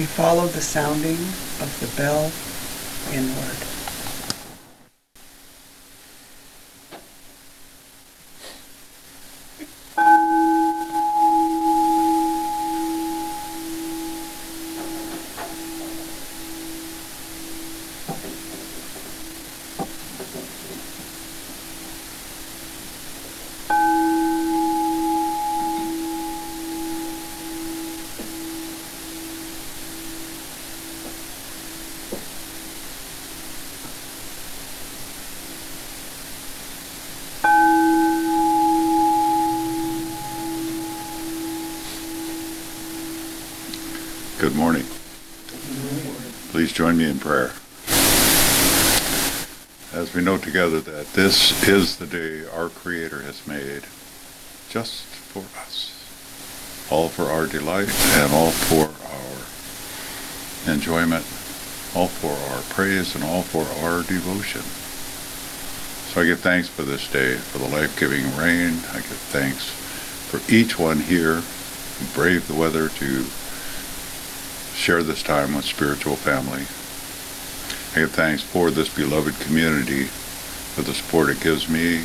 we follow the sounding of the bell inward. Join me in prayer. As we know together that this is the day our Creator has made just for us, all for our delight and all for our enjoyment, all for our praise and all for our devotion. So I give thanks for this day, for the life-giving rain. I give thanks for each one here who braved the weather to share this time with spiritual family. I give thanks for this beloved community, for the support it gives me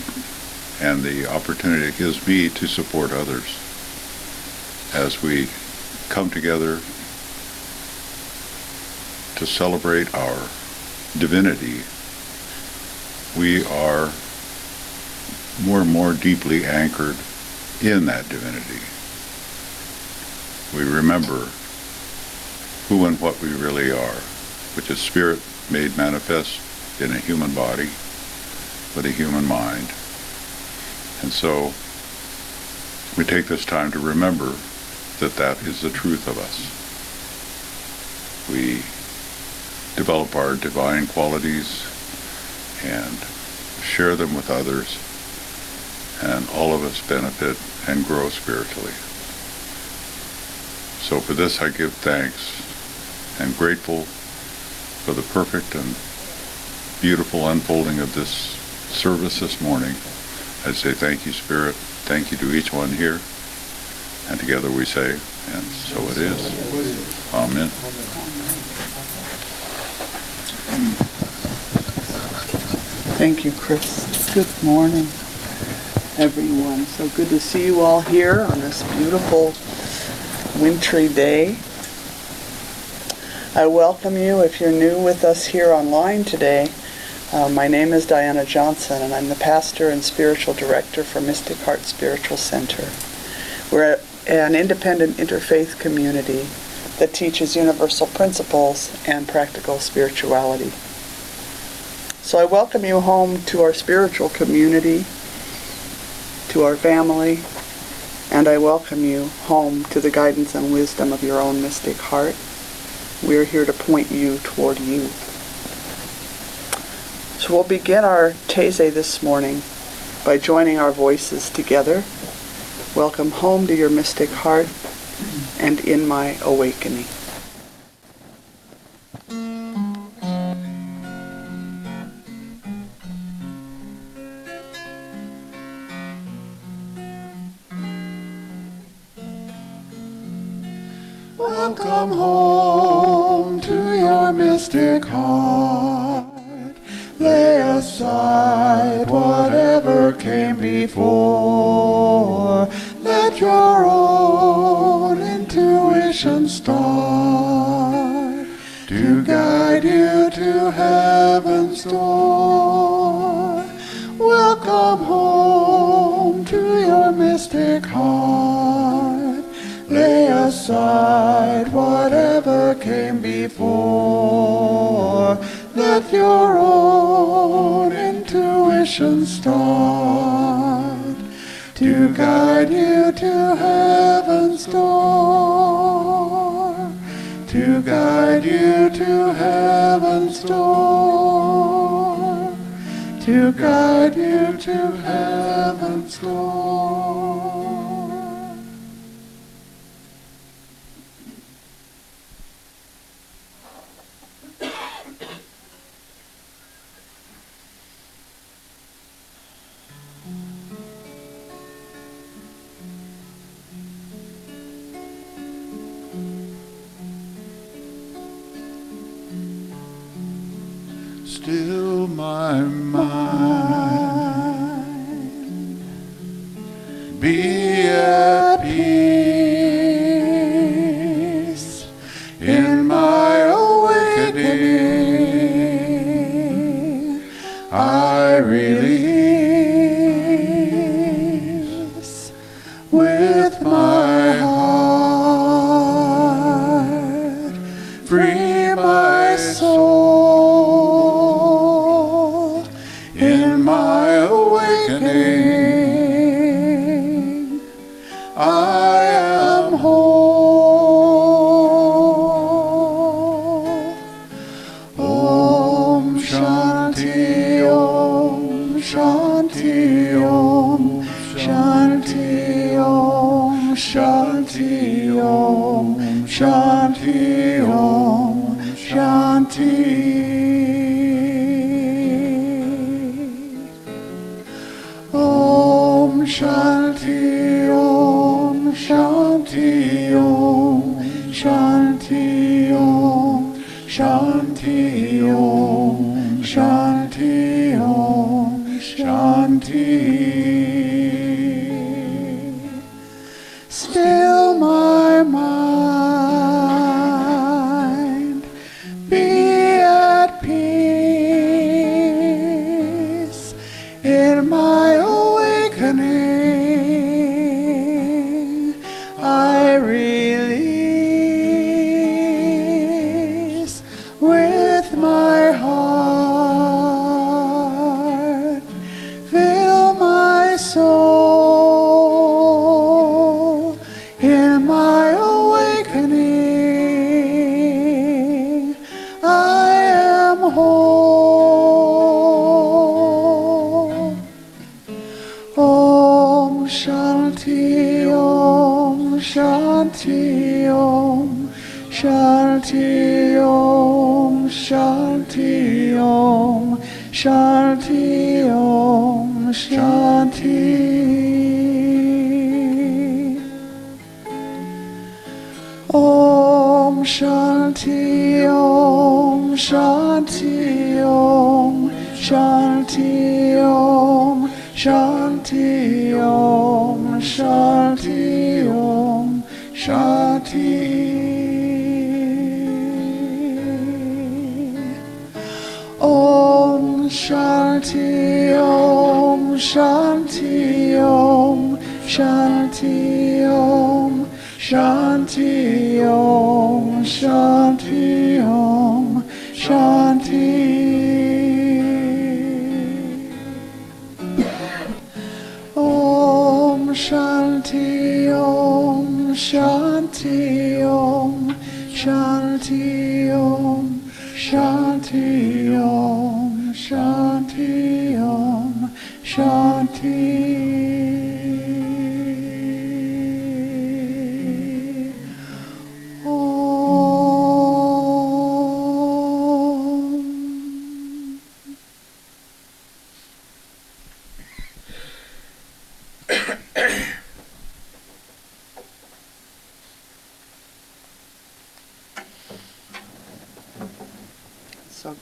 and the opportunity it gives me to support others as we come together to celebrate our divinity. We are more and more deeply anchored in that divinity. We remember who and what we really are, which is spirit made manifest in a human body with a human mind. And so we take this time to remember that that is the truth of us. We develop our divine qualities and share them with others, and all of us benefit and grow spiritually. So for this I give thanks and grateful for the perfect and beautiful unfolding of this service this morning. I say thank you, Spirit. Thank you to each one here. And together we say, and so it is. Amen. Thank you, Chris. Good morning, everyone. So good to see you all here on this beautiful wintry day. I welcome you if you're new with us here online today. Uh, my name is Diana Johnson, and I'm the pastor and spiritual director for Mystic Heart Spiritual Center. We're an independent interfaith community that teaches universal principles and practical spirituality. So I welcome you home to our spiritual community, to our family, and I welcome you home to the guidance and wisdom of your own mystic heart. We're here to point you toward you. So we'll begin our Taizé this morning by joining our voices together. Welcome home to your mystic heart and in my awakening.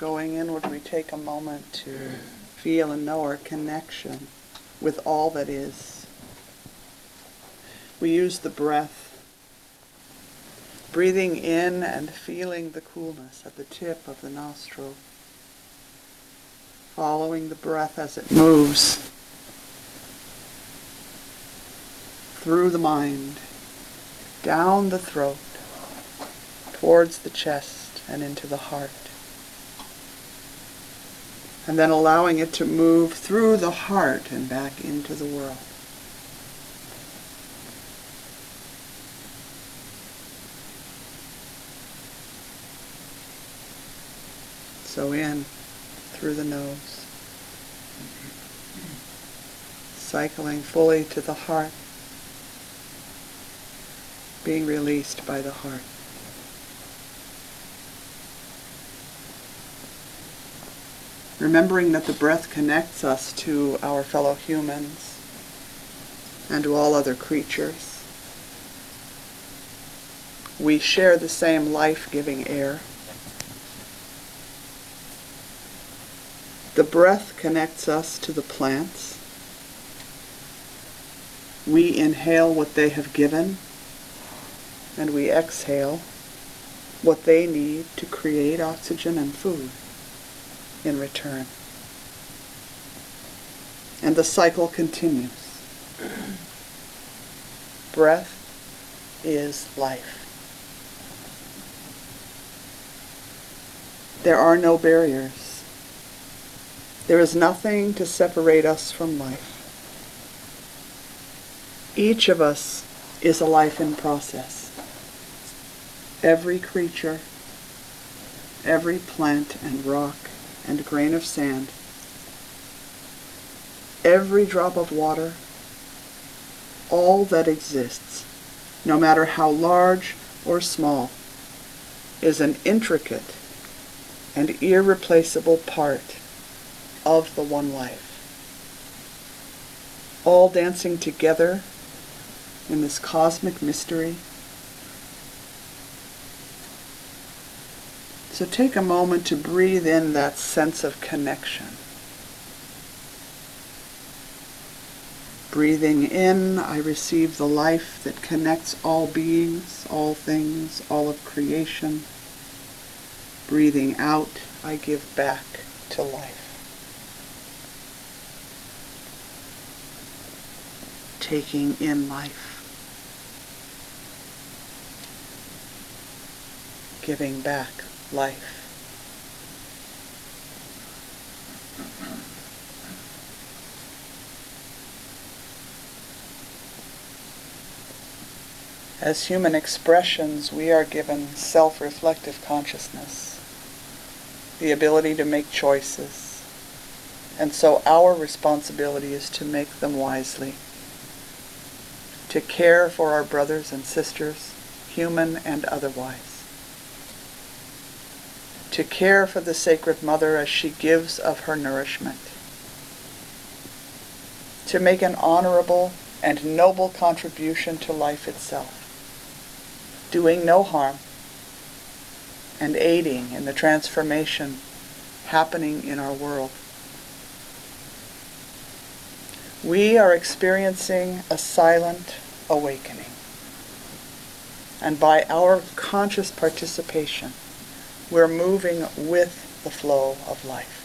Going inward, we take a moment to feel and know our connection with all that is. We use the breath, breathing in and feeling the coolness at the tip of the nostril, following the breath as it moves through the mind, down the throat, towards the chest and into the heart and then allowing it to move through the heart and back into the world. So in through the nose, cycling fully to the heart, being released by the heart. Remembering that the breath connects us to our fellow humans and to all other creatures. We share the same life-giving air. The breath connects us to the plants. We inhale what they have given, and we exhale what they need to create oxygen and food in return. And the cycle continues. Breath is life. There are no barriers. There is nothing to separate us from life. Each of us is a life in process. Every creature, every plant and rock and grain of sand, every drop of water, all that exists, no matter how large or small, is an intricate and irreplaceable part of the one life. All dancing together in this cosmic mystery. So take a moment to breathe in that sense of connection. Breathing in, I receive the life that connects all beings, all things, all of creation. Breathing out, I give back to life. Taking in life. Giving back life. As human expressions, we are given self-reflective consciousness, the ability to make choices, and so our responsibility is to make them wisely, to care for our brothers and sisters, human and otherwise, to care for the Sacred Mother as she gives of her nourishment, to make an honorable and noble contribution to life itself doing no harm, and aiding in the transformation happening in our world. We are experiencing a silent awakening. And by our conscious participation, we're moving with the flow of life.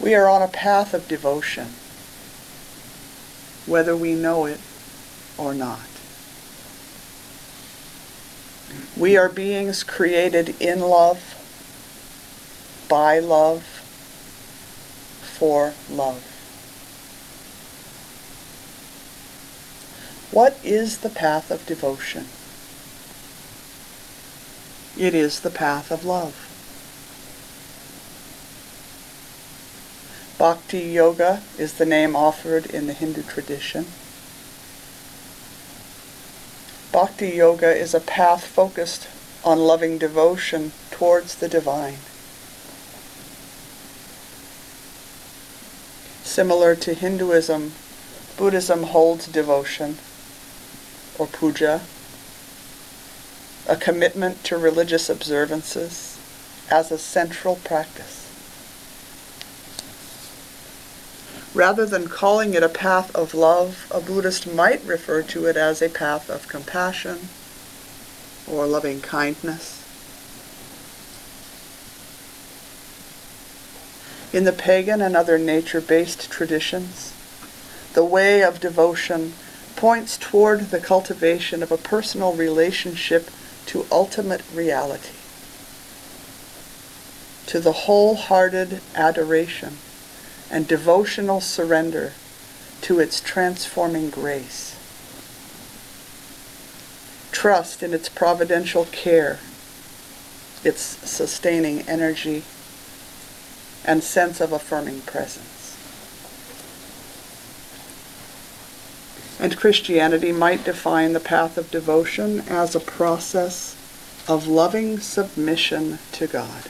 We are on a path of devotion, whether we know it or not. We are beings created in love, by love, for love. What is the path of devotion? It is the path of love. Bhakti Yoga is the name offered in the Hindu tradition. Bhakti Yoga is a path focused on loving devotion towards the divine. Similar to Hinduism, Buddhism holds devotion, or puja, a commitment to religious observances, as a central practice. Rather than calling it a path of love, a Buddhist might refer to it as a path of compassion or loving kindness. In the pagan and other nature-based traditions, the way of devotion points toward the cultivation of a personal relationship to ultimate reality, to the wholehearted adoration and devotional surrender to its transforming grace. Trust in its providential care, its sustaining energy, and sense of affirming presence. And Christianity might define the path of devotion as a process of loving submission to God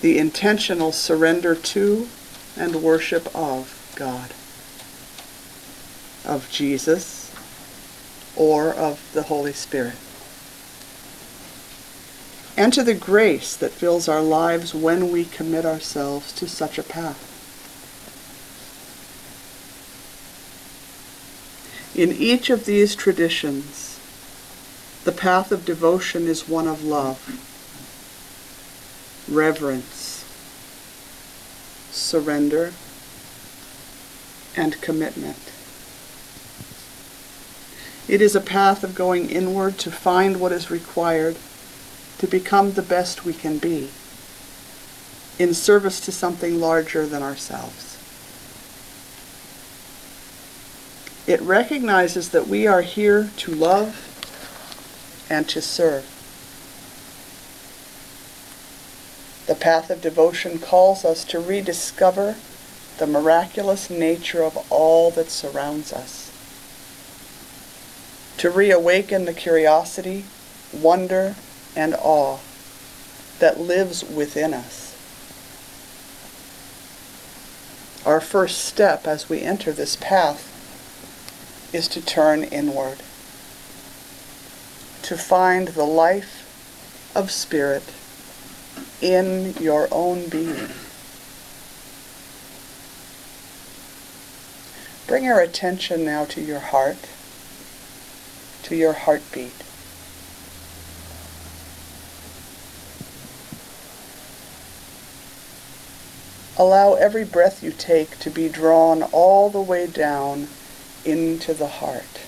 the intentional surrender to and worship of God, of Jesus, or of the Holy Spirit. and to the grace that fills our lives when we commit ourselves to such a path. In each of these traditions, the path of devotion is one of love, reverence, surrender, and commitment. It is a path of going inward to find what is required to become the best we can be in service to something larger than ourselves. It recognizes that we are here to love and to serve. The path of devotion calls us to rediscover the miraculous nature of all that surrounds us, to reawaken the curiosity, wonder, and awe that lives within us. Our first step as we enter this path is to turn inward, to find the life of spirit in your own being. Bring your attention now to your heart, to your heartbeat. Allow every breath you take to be drawn all the way down into the heart.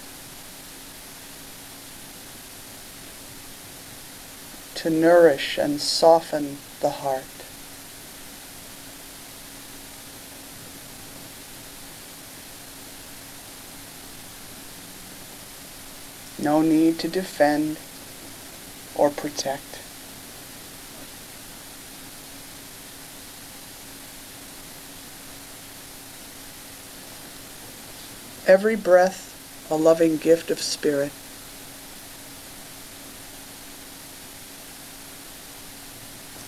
To nourish and soften the heart. No need to defend or protect. Every breath a loving gift of spirit.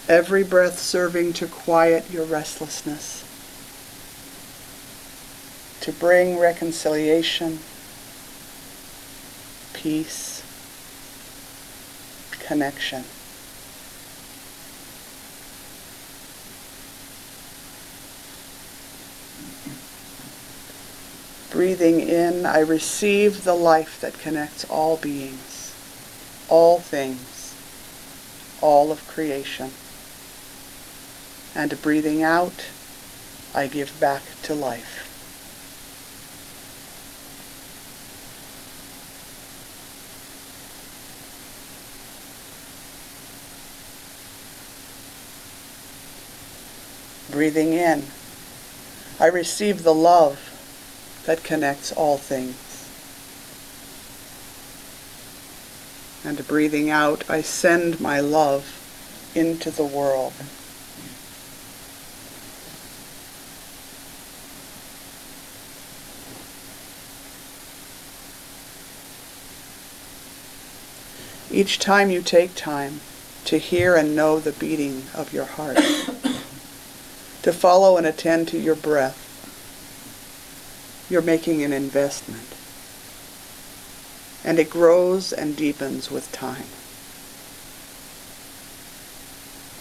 Every breath serving to quiet your restlessness, to bring reconciliation, peace, connection. Breathing in, I receive the life that connects all beings, all things, all of creation. And breathing out, I give back to life. Breathing in, I receive the love that connects all things. And breathing out, I send my love into the world. Each time you take time to hear and know the beating of your heart, to follow and attend to your breath, you're making an investment. And it grows and deepens with time.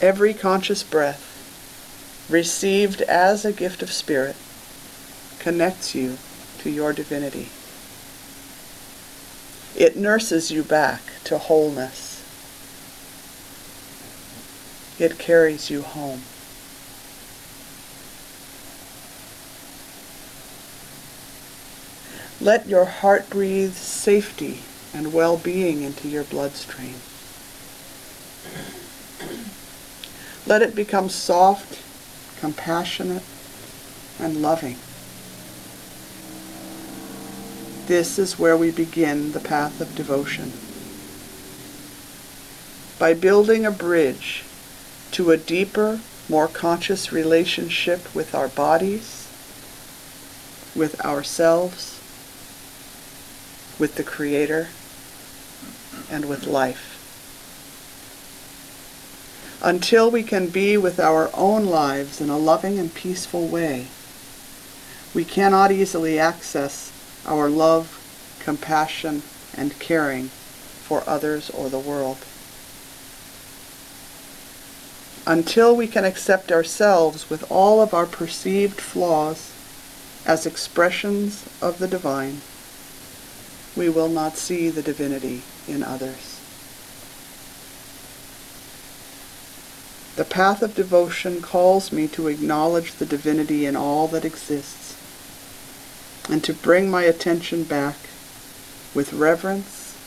Every conscious breath, received as a gift of spirit, connects you to your divinity. It nurses you back to wholeness. It carries you home. Let your heart breathe safety and well-being into your bloodstream. Let it become soft, compassionate, and loving. This is where we begin the path of devotion. By building a bridge to a deeper, more conscious relationship with our bodies, with ourselves, with the Creator and with life. Until we can be with our own lives in a loving and peaceful way, we cannot easily access our love, compassion, and caring for others or the world. until we can accept ourselves with all of our perceived flaws as expressions of the divine, we will not see the divinity in others. The path of devotion calls me to acknowledge the divinity in all that exists and to bring my attention back with reverence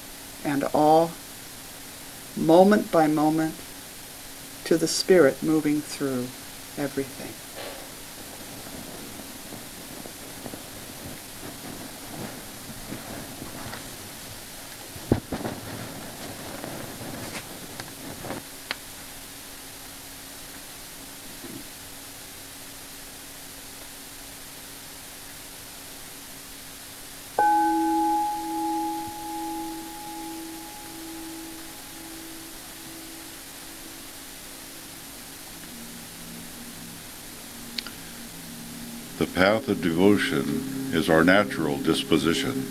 and awe, moment by moment, to the Spirit moving through everything. The path of devotion is our natural disposition.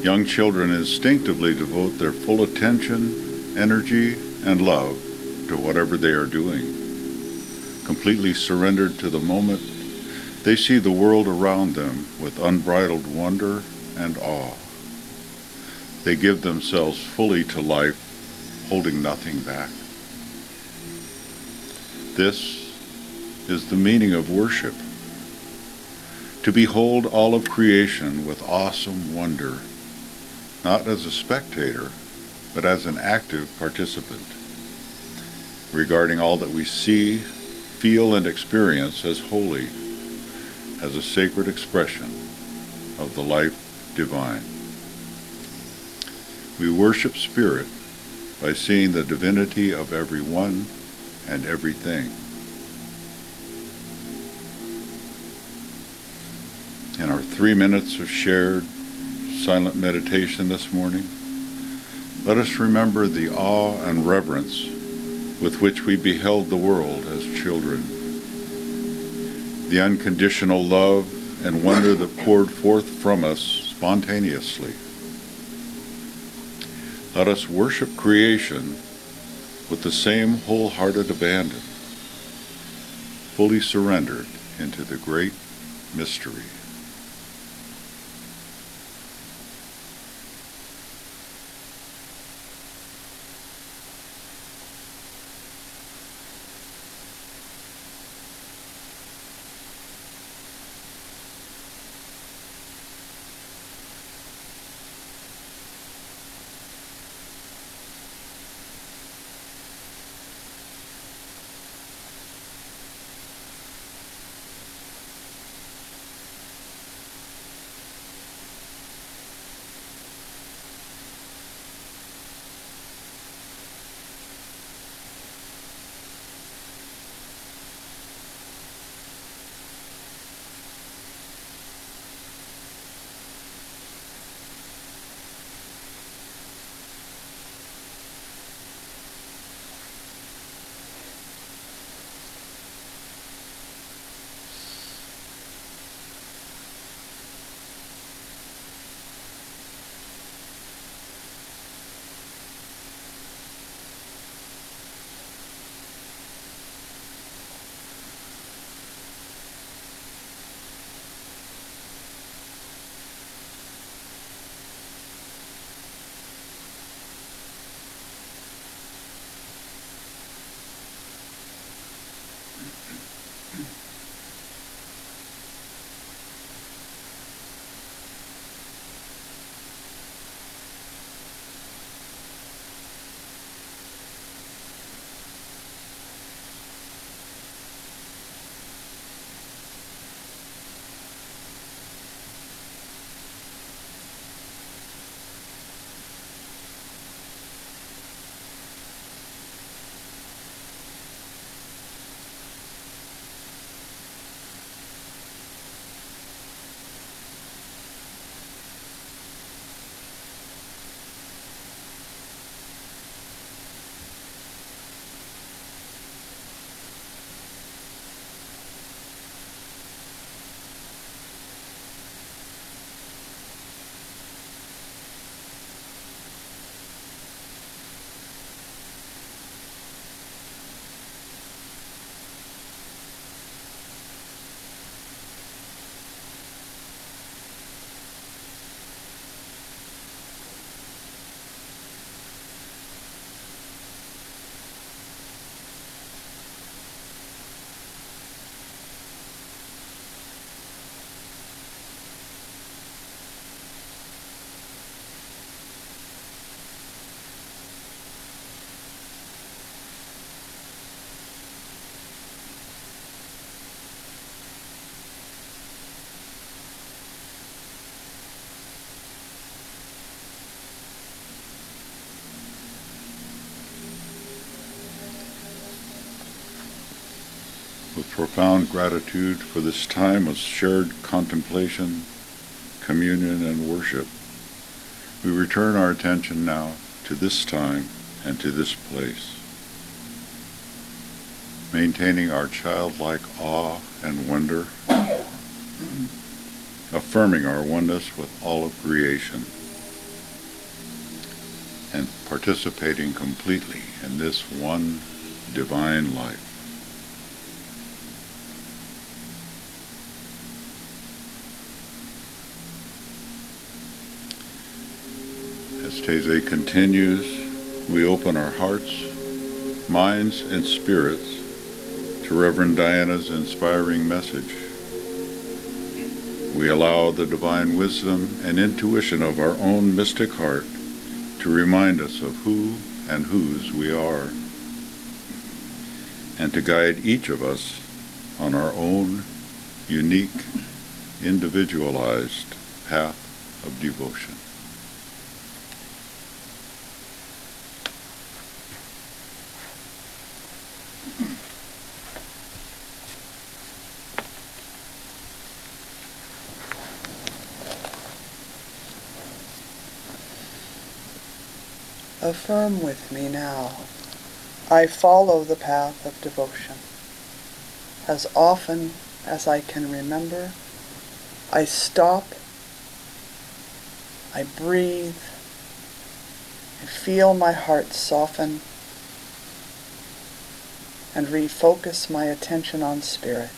Young children instinctively devote their full attention, energy, and love to whatever they are doing. Completely surrendered to the moment, they see the world around them with unbridled wonder and awe. They give themselves fully to life, holding nothing back. This is the meaning of worship. To behold all of creation with awesome wonder, not as a spectator, but as an active participant, regarding all that we see, feel, and experience as holy, as a sacred expression of the life divine. We worship Spirit by seeing the divinity of everyone and everything. Three minutes of shared silent meditation this morning, let us remember the awe and reverence with which we beheld the world as children, the unconditional love and wonder that poured forth from us spontaneously. Let us worship creation with the same wholehearted abandon, fully surrendered into the great mystery. With profound gratitude for this time of shared contemplation, communion, and worship, we return our attention now to this time and to this place, maintaining our childlike awe and wonder, affirming our oneness with all of creation, and participating completely in this one divine life. Taizé continues, we open our hearts, minds, and spirits to Reverend Diana's inspiring message. We allow the divine wisdom and intuition of our own mystic heart to remind us of who and whose we are, and to guide each of us on our own unique, individualized path of devotion. Affirm with me now. I follow the path of devotion. As often as I can remember, I stop, I breathe, I feel my heart soften, and refocus my attention on spirit.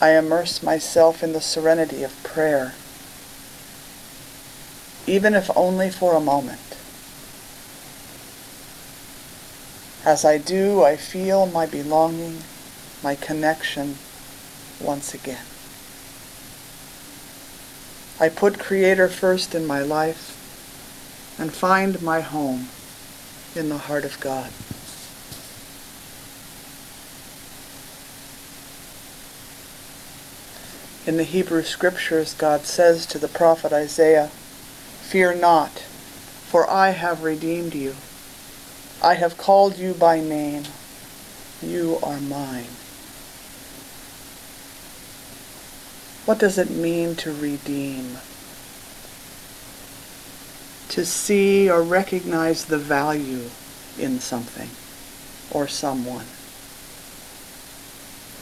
I immerse myself in the serenity of prayer even if only for a moment. As I do, I feel my belonging, my connection once again. I put Creator first in my life and find my home in the heart of God. In the Hebrew Scriptures, God says to the prophet Isaiah, Fear not, for I have redeemed you. I have called you by name. You are mine. What does it mean to redeem? To see or recognize the value in something or someone.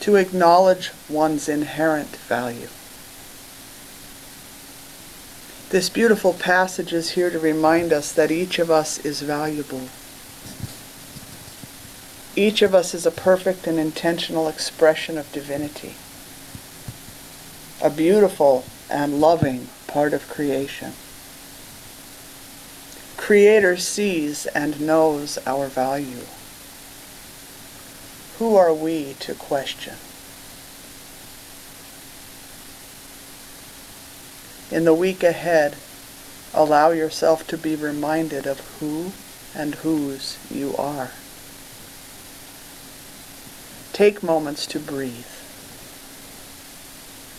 To acknowledge one's inherent value. This beautiful passage is here to remind us that each of us is valuable. Each of us is a perfect and intentional expression of divinity, a beautiful and loving part of creation. Creator sees and knows our value. Who are we to question? In the week ahead, allow yourself to be reminded of who and whose you are. Take moments to breathe,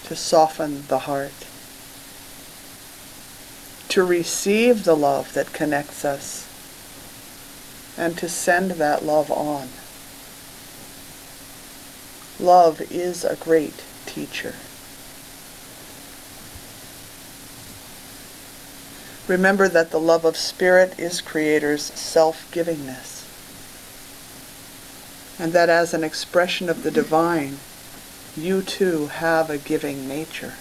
to soften the heart, to receive the love that connects us, and to send that love on. Love is a great teacher. Remember that the love of Spirit is Creator's self-givingness. And that as an expression of the divine, you too have a giving nature.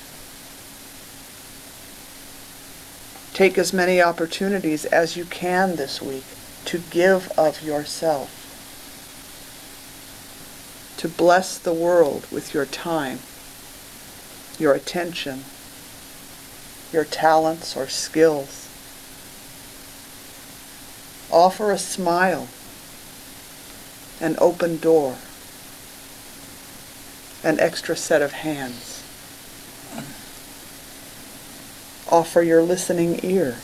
Take as many opportunities as you can this week to give of yourself. To bless the world with your time, your attention, your talents or skills. Offer a smile, an open door, an extra set of hands. Offer your listening ear,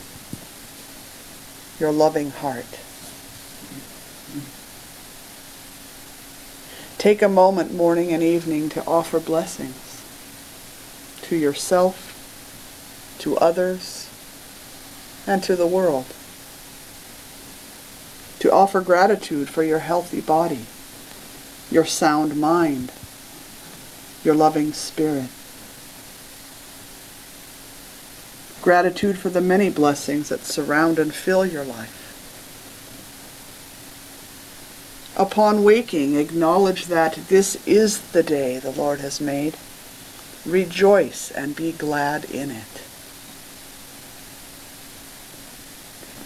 your loving heart. Take a moment morning and evening to offer blessings to yourself to others, and to the world. to offer gratitude for your healthy body, your sound mind, your loving spirit. Gratitude for the many blessings that surround and fill your life. Upon waking, acknowledge that this is the day the Lord has made. Rejoice and be glad in it.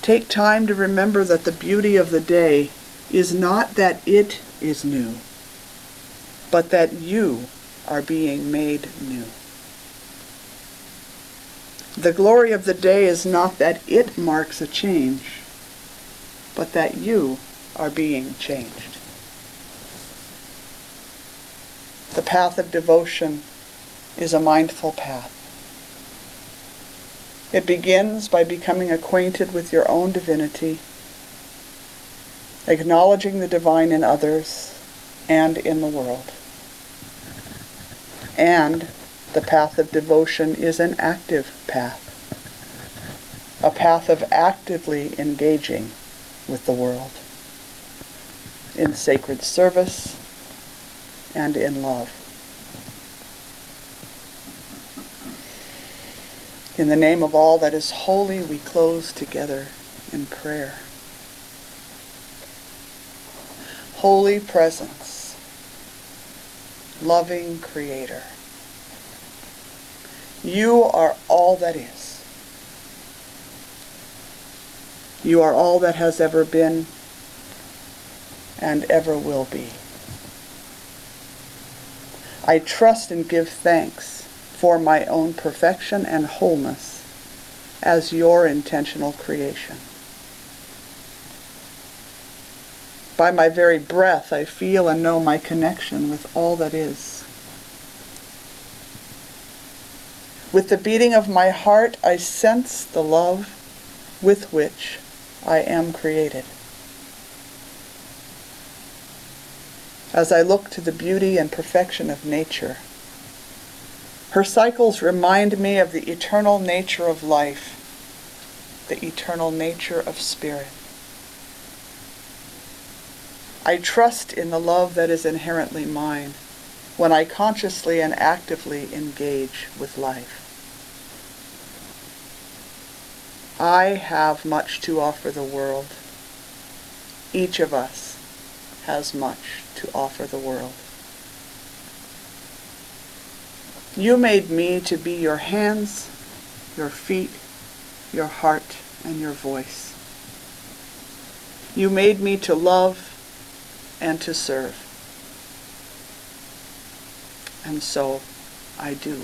Take time to remember that the beauty of the day is not that it is new, but that you are being made new. The glory of the day is not that it marks a change, but that you are being changed. The path of devotion is a mindful path. It begins by becoming acquainted with your own divinity, acknowledging the divine in others and in the world. And the path of devotion is an active path, a path of actively engaging with the world in sacred service and in love. In the name of all that is holy, we close together in prayer. Holy Presence, loving Creator, you are all that is. You are all that has ever been and ever will be. I trust and give thanks for my own perfection and wholeness as your intentional creation. By my very breath, I feel and know my connection with all that is. With the beating of my heart, I sense the love with which I am created. As I look to the beauty and perfection of nature, her cycles remind me of the eternal nature of life, the eternal nature of spirit. I trust in the love that is inherently mine when I consciously and actively engage with life. I have much to offer the world. Each of us has much to offer the world. You made me to be your hands, your feet, your heart, and your voice. You made me to love and to serve. And so I do.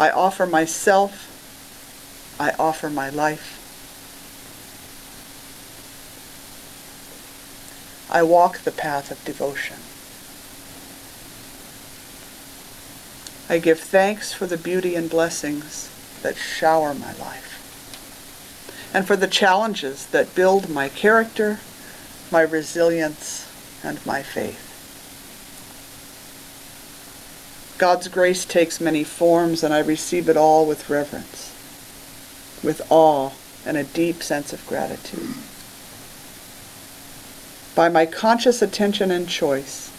I offer myself. I offer my life. I walk the path of devotion. I give thanks for the beauty and blessings that shower my life, and for the challenges that build my character, my resilience, and my faith. God's grace takes many forms, and I receive it all with reverence, with awe, and a deep sense of gratitude. By my conscious attention and choice,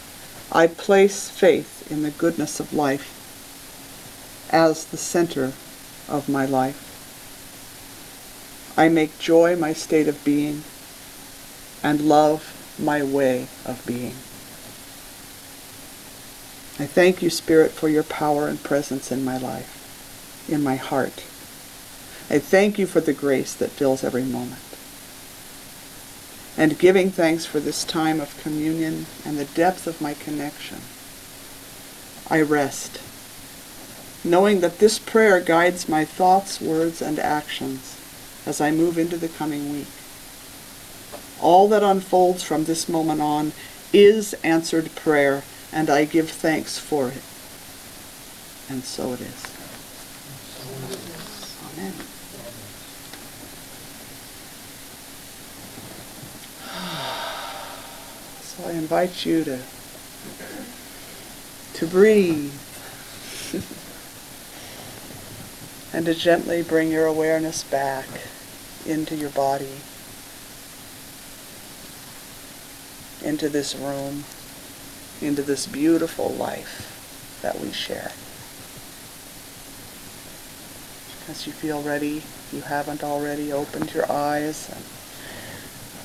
I place faith in the goodness of life as the center of my life. I make joy my state of being and love my way of being. I thank you, Spirit, for your power and presence in my life, in my heart. I thank you for the grace that fills every moment. And giving thanks for this time of communion and the depth of my connection, I rest knowing that this prayer guides my thoughts, words, and actions as I move into the coming week. All that unfolds from this moment on is answered prayer, and I give thanks for it. And so it is. Amen. So I invite you to to breathe and to gently bring your awareness back into your body, into this room, into this beautiful life that we share. As you feel ready, if you haven't already, opened your eyes and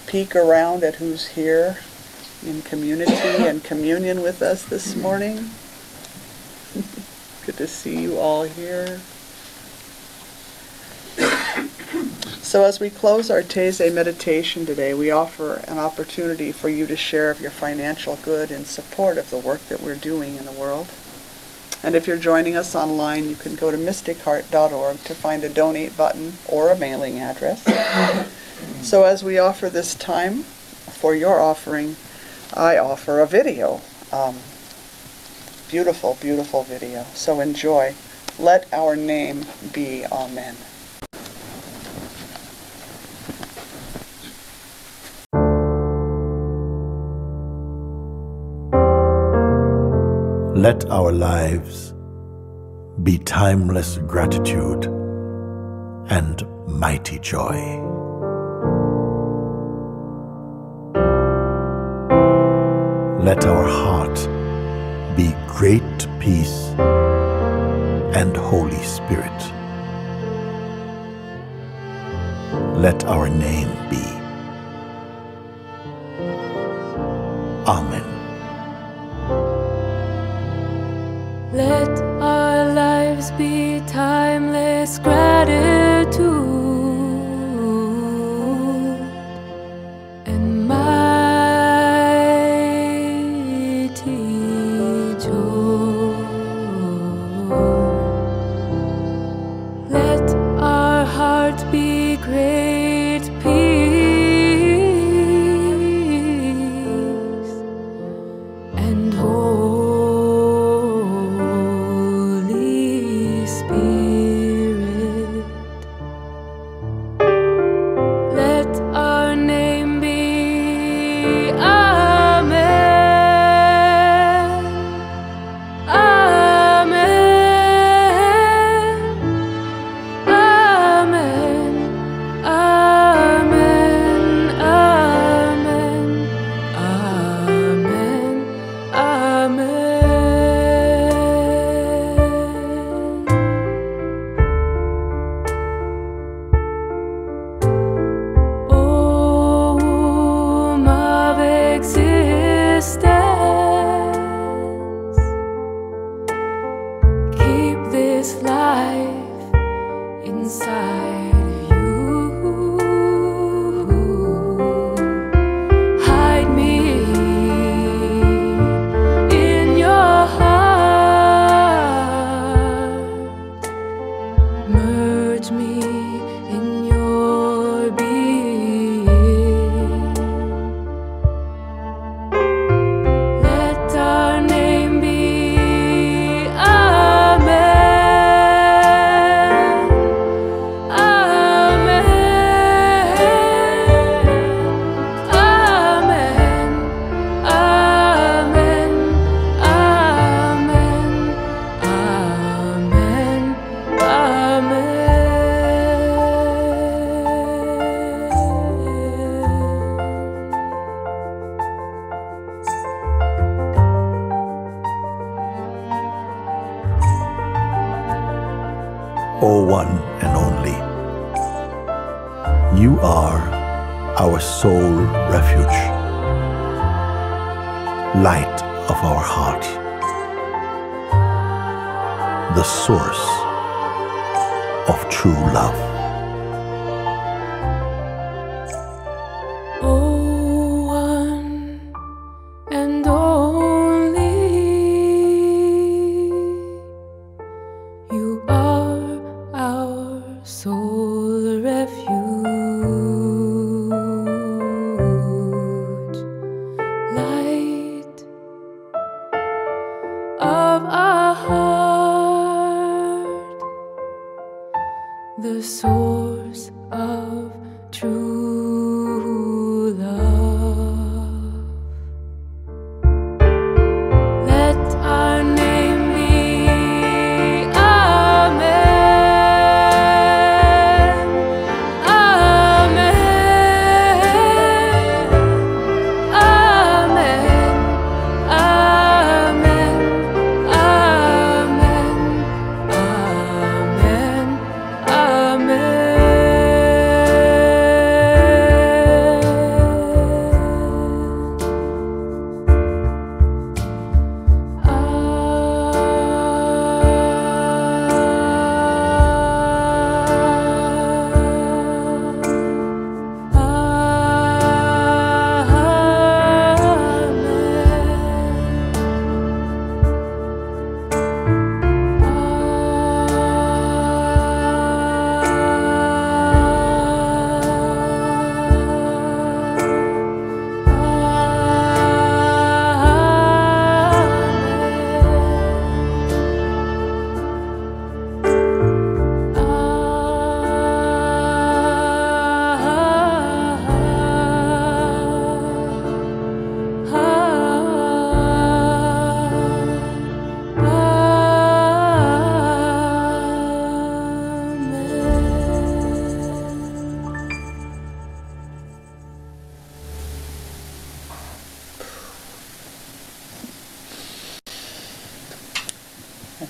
peek around at who's here in community and communion with us this morning. Good to see you all here. So as we close our Taizé meditation today, we offer an opportunity for you to share of your financial good in support of the work that we're doing in the world. And if you're joining us online, you can go to mysticheart.org to find a donate button or a mailing address. so as we offer this time for your offering, I offer a video. Um, beautiful, beautiful video. So enjoy. Let our name be Amen. Let our lives be timeless gratitude and mighty joy. Let our heart be great peace and Holy Spirit. Let our name be. Amen. Let our lives be timeless. Gratitude existence,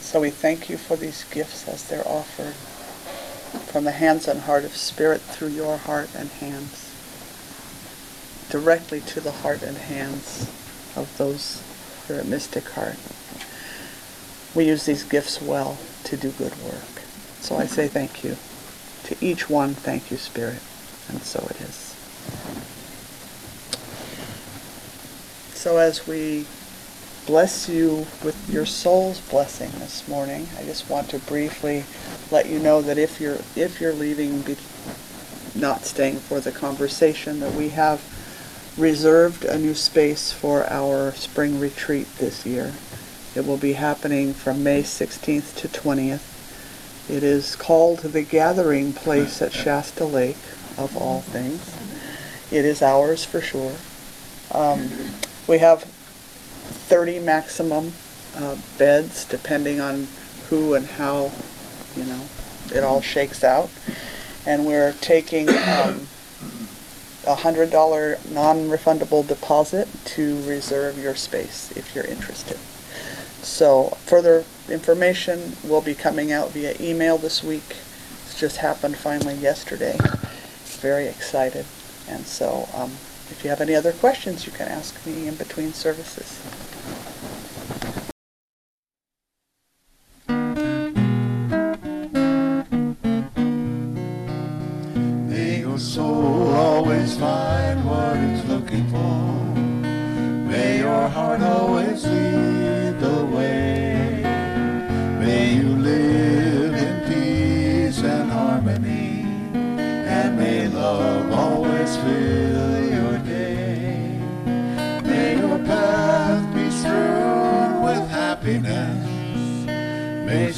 So we thank you for these gifts as they're offered from the hands and heart of Spirit through your heart and hands, directly to the heart and hands of those here at Mystic Heart. We use these gifts well to do good work. So I say thank you. To each one, thank you, Spirit. And so it is. So as we bless you with your soul's blessing this morning, I just want to briefly let you know that if you're if you're leaving, be, not staying for the conversation, that we have reserved a new space for our spring retreat this year. It will be happening from May 16th to 20th. It is called the Gathering Place at Shasta Lake, of all things. It is ours for sure. Um, we have 30 maximum uh, beds, depending on who and how, you know, it all shakes out. And we're taking um, a hundred dollar non-refundable deposit to reserve your space if you're interested. So further information will be coming out via email this week. It's just happened finally yesterday. Very excited. And so um, if you have any other questions, you can ask me in between services.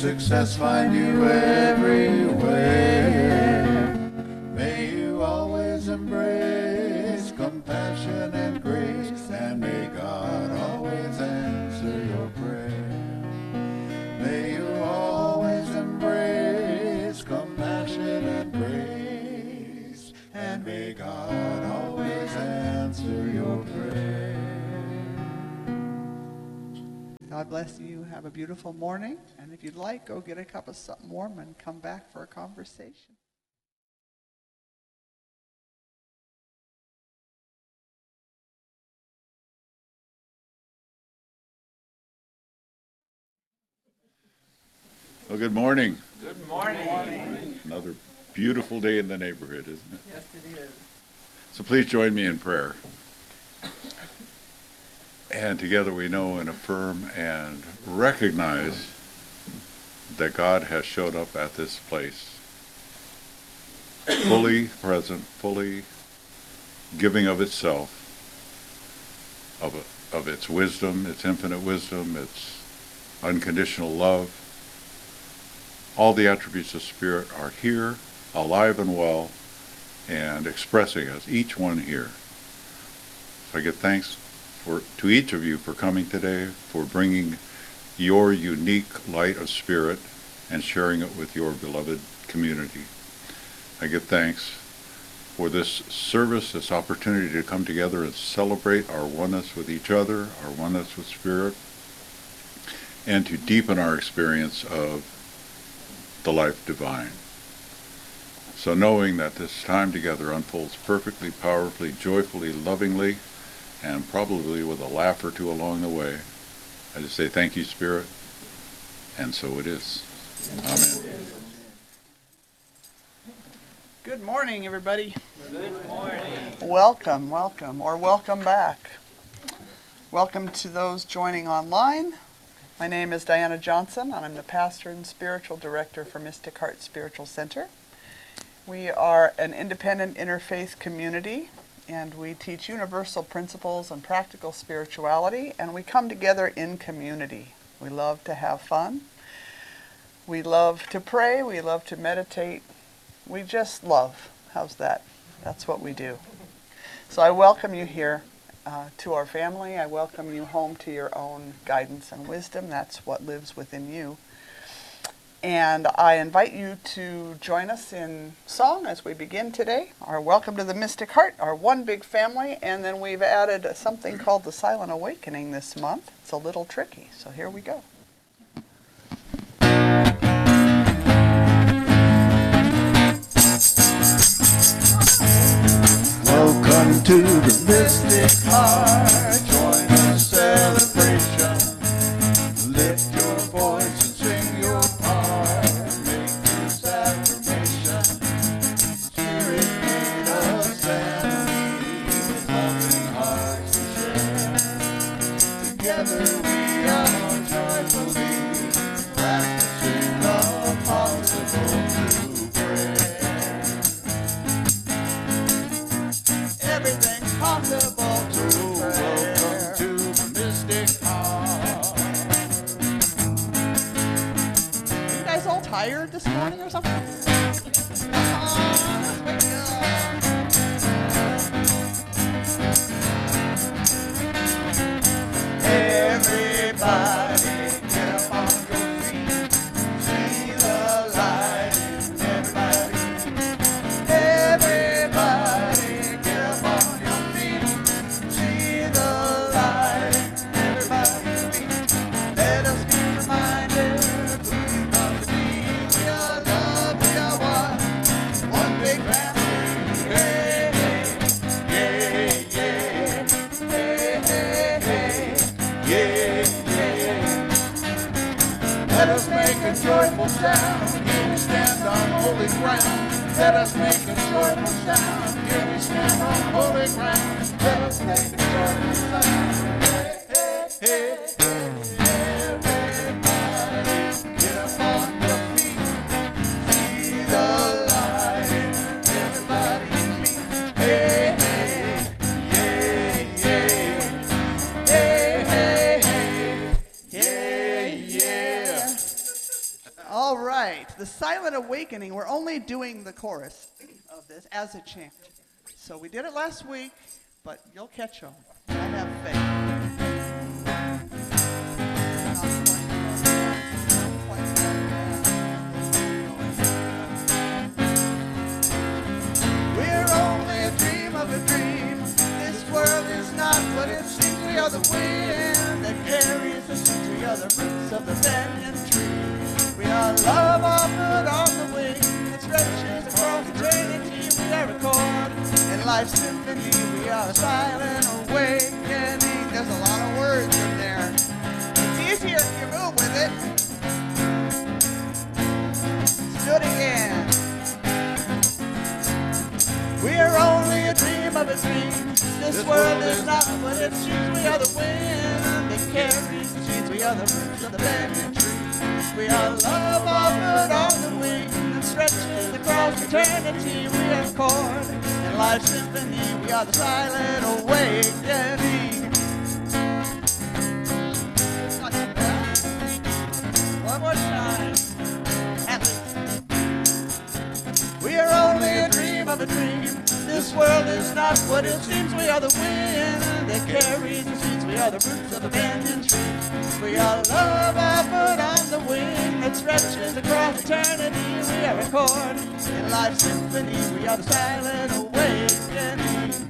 Success find you everywhere. Bless you. Have a beautiful morning. And if you'd like, go get a cup of something warm and come back for a conversation. Well, good morning. Good morning. Another beautiful day in the neighborhood, isn't it? Yes, it is. So please join me in prayer. And together we know and affirm and recognize that God has showed up at this place, fully present, fully giving of itself, of, of its wisdom, its infinite wisdom, its unconditional love. All the attributes of Spirit are here, alive and well, and expressing us, each one here. So I give thanks for, to each of you for coming today, for bringing your unique light of spirit and sharing it with your beloved community. I give thanks for this service, this opportunity to come together and celebrate our oneness with each other, our oneness with spirit, and to deepen our experience of the life divine. So knowing that this time together unfolds perfectly, powerfully, joyfully, lovingly, and probably with a laugh or two along the way, I just say thank you, Spirit, and so it is. Amen. Good morning, everybody. Good morning. Welcome, welcome, or welcome back. Welcome to those joining online. My name is Diana Johnson, and I'm the pastor and spiritual director for Mystic Heart Spiritual Center. We are an independent interfaith community, and we teach universal principles and practical spirituality, and we come together in community. We love to have fun. We love to pray. We love to meditate. We just love. How's that? That's what we do. So I welcome you here uh, to our family. I welcome you home to your own guidance and wisdom. That's what lives within you. And I invite you to join us in song as we begin today. Our Welcome to the Mystic Heart, our one big family. And then we've added something called the Silent Awakening this month. It's a little tricky, so here we go. Welcome to the Mystic Heart. Join the celebration. This morning or something? Let us make a joyful sound. Here we stand on holy ground. Let us make a joyful sound. Right, the Silent Awakening. We're only doing the chorus of this as a chant. So we did it last week, but you'll catch on. I have faith. We're only a dream of a dream. This world is not what it seems. We are the wind that carries. We are the roots of the banyan tree. We are love offered on the wing that stretches across eternity. We are a chord in life's symphony. We are a silent awakening. There's a lot of words in there. It's easier if you move with it. Let's do it again. We're only a dream of a dream. This, world is not what it seems. We are the wind that carries the seeds. We are the roots of the banyan tree. We are love offered on the wing that stretches across eternity. We are chord in life's symphony. We are the silent awakening. One more time. We are only a dream of a dream. This world is not what it seems. We are the wind that carries the seeds. We are the roots of the banyan tree. We are love offered on the wing that stretches across eternity. We are a chord in life's symphony. We are the silent awakening.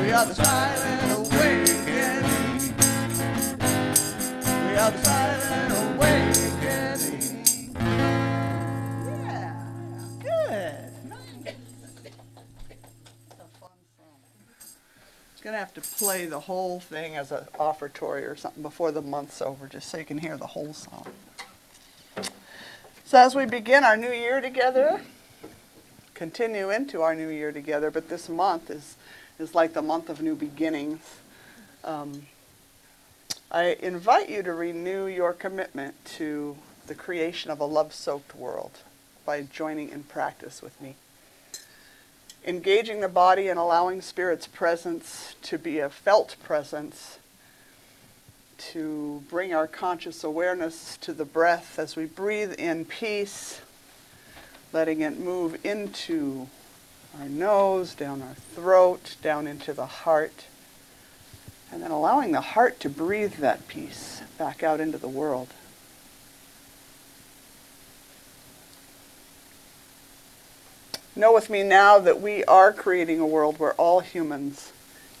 We are the silent awakening. We are the silent awakening. Gonna have to play the whole thing as an offertory or something before the month's over, just so you can hear the whole song. So as we begin our new year together, continue into our new year together, but this month is is like the month of new beginnings. Um, I invite you to renew your commitment to the creation of a love soaked world by joining in practice with me. Engaging the body and allowing Spirit's presence to be a felt presence, to bring our conscious awareness to the breath as we breathe in peace, letting it move into our nose, down our throat, down into the heart, and then allowing the heart to breathe that peace back out into the world. Know with me now that we are creating a world where all humans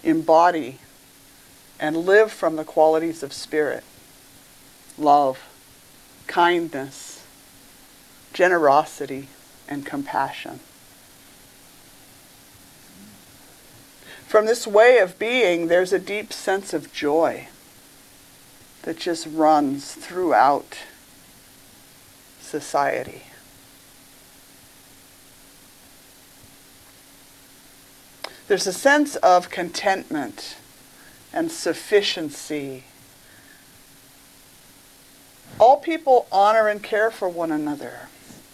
embody and live from the qualities of spirit, love, kindness, generosity, and compassion. From this way of being, there's a deep sense of joy that just runs throughout society. There's a sense of contentment and sufficiency. All people honor and care for one another,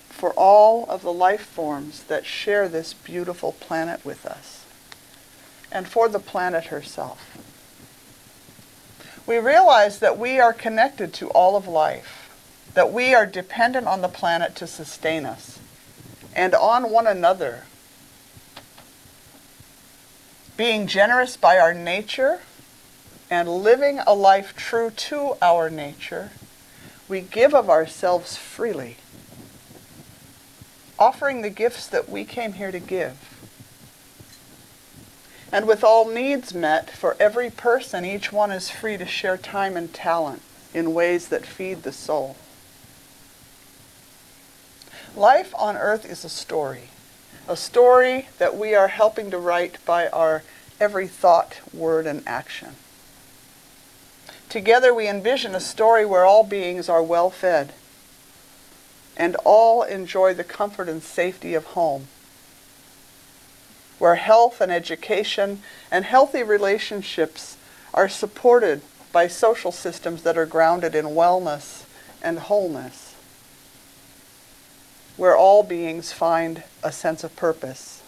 for all of the life forms that share this beautiful planet with us, and for the planet herself. We realize that we are connected to all of life, that we are dependent on the planet to sustain us, and on one another being generous by our nature and living a life true to our nature, we give of ourselves freely, offering the gifts that we came here to give. And with all needs met for every person, each one is free to share time and talent in ways that feed the soul. Life on earth is a story a story that we are helping to write by our every thought, word, and action. Together we envision a story where all beings are well fed and all enjoy the comfort and safety of home, where health and education and healthy relationships are supported by social systems that are grounded in wellness and wholeness where all beings find a sense of purpose.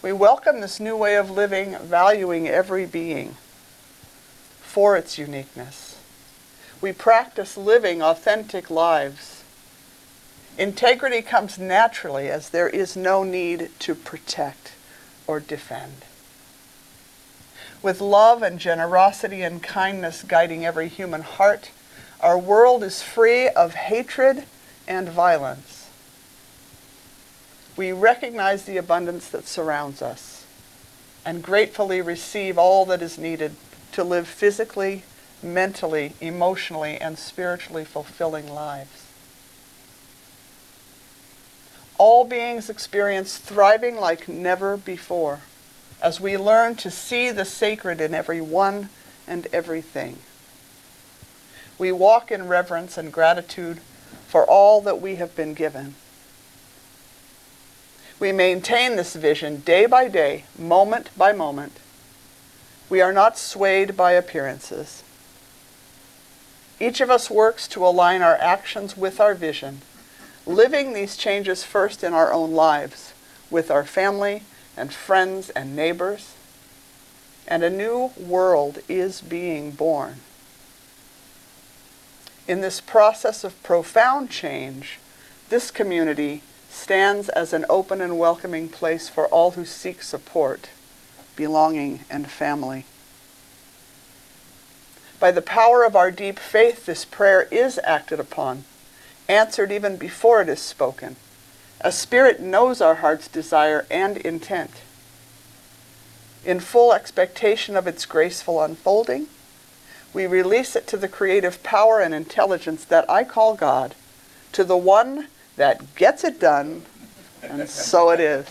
We welcome this new way of living, valuing every being for its uniqueness. We practice living authentic lives. Integrity comes naturally as there is no need to protect or defend. With love and generosity and kindness guiding every human heart, our world is free of hatred and violence. We recognize the abundance that surrounds us and gratefully receive all that is needed to live physically, mentally, emotionally, and spiritually fulfilling lives. All beings experience thriving like never before as we learn to see the sacred in every one and everything. We walk in reverence and gratitude for all that we have been given. We maintain this vision day by day, moment by moment. We are not swayed by appearances. Each of us works to align our actions with our vision, living these changes first in our own lives, with our family and friends and neighbors. And a new world is being born. In this process of profound change, this community stands as an open and welcoming place for all who seek support, belonging, and family. By the power of our deep faith, this prayer is acted upon, answered even before it is spoken. A spirit knows our heart's desire and intent. In full expectation of its graceful unfolding, we release it to the creative power and intelligence that I call God, to the one that gets it done, and so it is.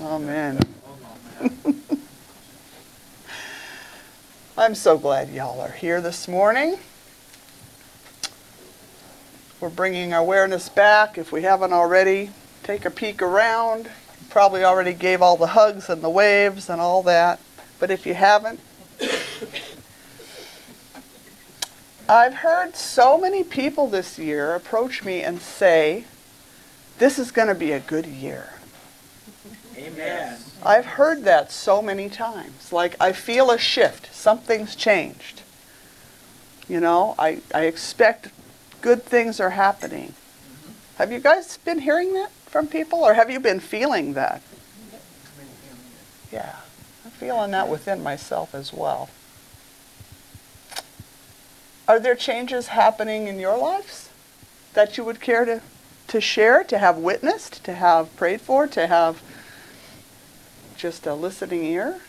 Amen. Amen. I'm so glad y'all are here this morning. We're bringing awareness back. If we haven't already, take a peek around. You probably already gave all the hugs and the waves and all that. But if you haven't, I've heard so many people this year approach me and say, this is going to be a good year. Amen. I've heard that so many times. Like, I feel a shift. Something's changed. You know, I, I expect good things are happening. Have you guys been hearing that from people, or have you been feeling that? Yeah, I'm feeling that within myself as well. Are there changes happening in your lives that you would care to, to share, to have witnessed, to have prayed for, to have just a listening ear?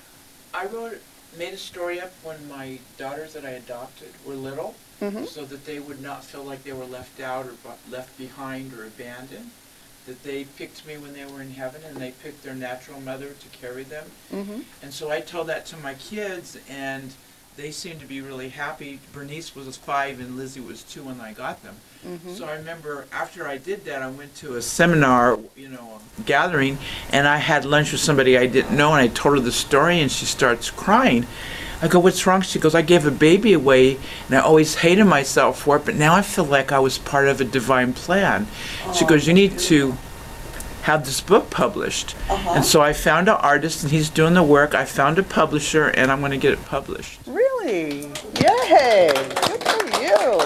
I wrote, made a story up when my daughters that I adopted were little, Mhm. so that they would not feel like they were left out or left behind or abandoned. that they picked me when they were in heaven and they picked their natural mother to carry them. Mm-hmm. And so I told that to my kids, and they seemed to be really happy. Bernice was five, and Lizzie was two when I got them. Mm-hmm. So I remember after I did that, I went to a seminar, you know, a gathering, and I had lunch with somebody I didn't know, and I told her the story, and she starts crying. I go, "What's wrong?" She goes, "I gave a baby away, and I always hated myself for it, but now I feel like I was part of a divine plan." She goes, "You need to." Have this book published. And so I found an artist and he's doing the work. I found a publisher and I'm going to get it published. Really? Yay! Good for you.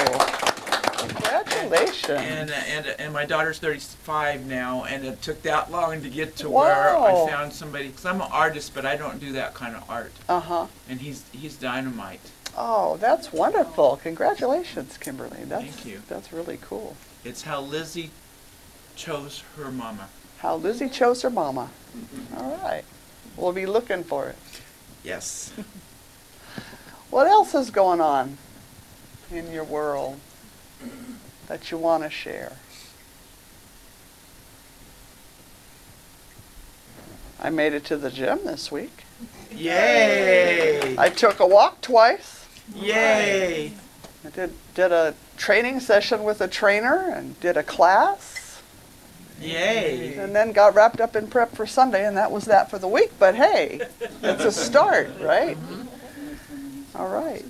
Congratulations. And, and, and my daughter's 35 now and it took that long to get to where I found somebody cuz I'm an artist but I don't do that kind of art. Uh-huh. And he's he's dynamite. Oh, that's wonderful. Congratulations, Kimberly. That's, Thank you. That's really cool. It's how Lizzie chose her mama. How Lizzie chose her mama. All right. We'll be looking for it. Yes. What else is going on in your world that you want to share? I made it to the gym this week. Yay! I took a walk twice. Yay! I did did a training session with a trainer and did a class Yay! and then got wrapped up in prep for Sunday and that was that for the week. But hey, it's a start, right? All right.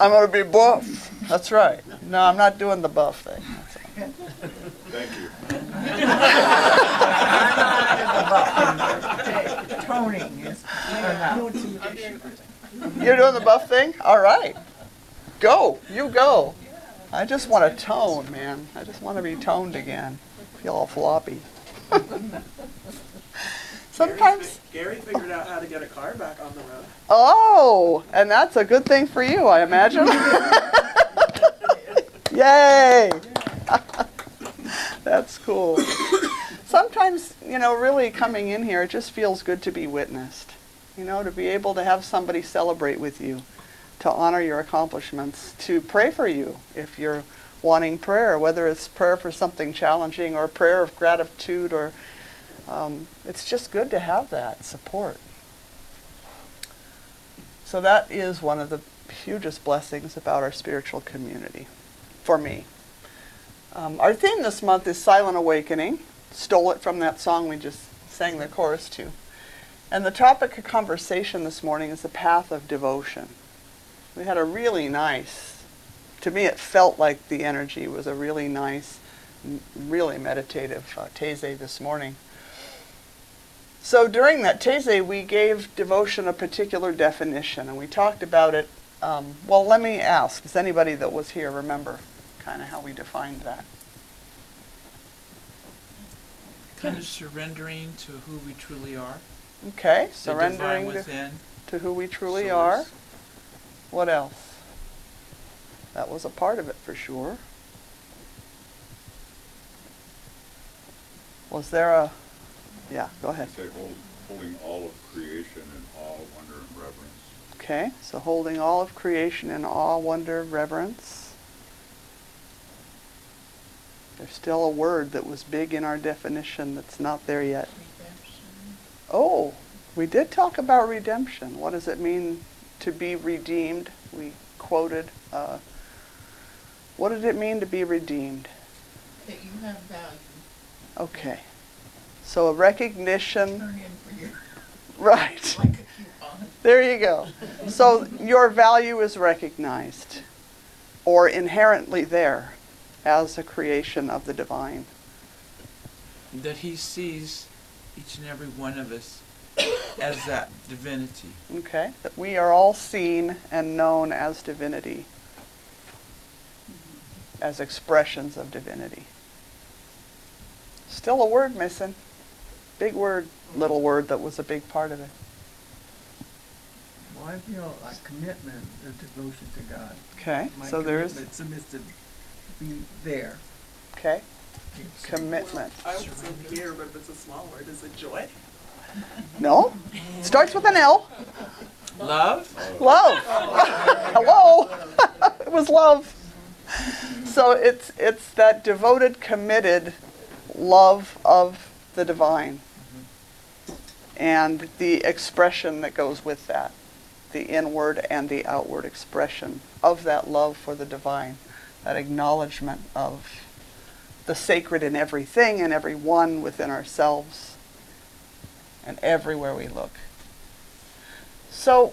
I'm gonna be buff. That's right. No, I'm not doing the buff thing. Thank you. Toning is, You're doing the buff thing? All right. Go. You go. I just want to tone, man. I just want to be toned again. Feel all floppy. Sometimes. Gary figured out how to get a car back on the road. Oh, and that's a good thing for you, I imagine. Yay! that's cool. Sometimes, you know, really coming in here, it just feels good to be witnessed. You know, to be able to have somebody celebrate with you, to honor your accomplishments, to pray for you if you're wanting prayer, whether it's prayer for something challenging or prayer of gratitude or um, it's just good to have that support. So that is one of the hugest blessings about our spiritual community, for me. Um, our theme this month is Silent Awakening. Stole it from that song we just sang the chorus to. And the topic of conversation this morning is the path of devotion. We had a really nice, to me it felt like the energy was a really nice, really meditative uh, Taizé this morning. So during that Taizé, we gave devotion a particular definition, and we talked about it. Um, well, let me ask, does anybody that was here remember kind of how we defined that? Kind of surrendering to who we truly are. Okay, surrendering to, within. to who we truly source. are. What else? That was a part of it for sure. Was there a, yeah, go ahead. Say hold, holding all of creation in awe, wonder, and reverence. Okay, so holding all of creation in awe, wonder, reverence. There's still a word that was big in our definition that's not there yet. Redemption. Oh, we did talk about redemption. What does it mean to be redeemed? We quoted. Uh, what did it mean to be redeemed? that you have value, Okay. So a recognition, turn in for your, right. like a. There you go. So your value is recognized or inherently there as a creation of the divine. that he sees each and every one of us as that divinity. Okay? That we are all seen and known as divinity, as expressions of divinity. Still a word missing. Big word, little word that was a big part of it. Well, I feel a commitment, a devotion to God. Okay? My So there's, commitment submits to be there. okay? Commitment. I was in here, but if it's a small word, is it joy? No? Starts with an L. Love? Love. Hello. it was love. So it's, it's that devoted, committed love of the divine and the expression that goes with that, the inward and the outward expression of that love for the divine, that acknowledgement of the sacred in everything and every one within ourselves and everywhere we look. So,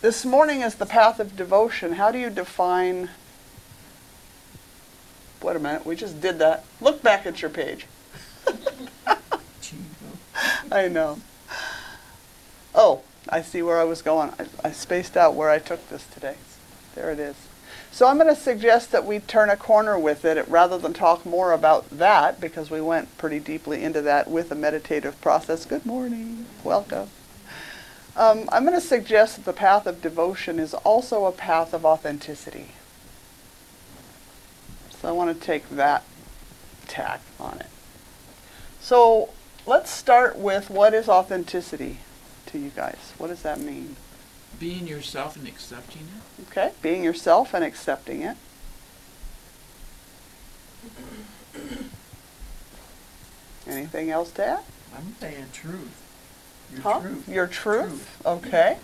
this morning is the path of devotion. How do you define? Wait a minute, we just did that. Look back at your page. I know. Oh, I see where I was going. I, I spaced out where I took this today. There it is. So I'm going to suggest that we turn a corner with it rather than talk more about that because we went pretty deeply into that with a meditative process. Good morning. Welcome. Um, I'm going to suggest that the path of devotion is also a path of authenticity. So I want to take that tack on it. So let's start with what is authenticity to you guys? What does that mean? Being yourself and accepting it. Okay, being yourself and accepting it. Anything else to add? I'm saying truth. Your Huh? truth. Your truth. Okay.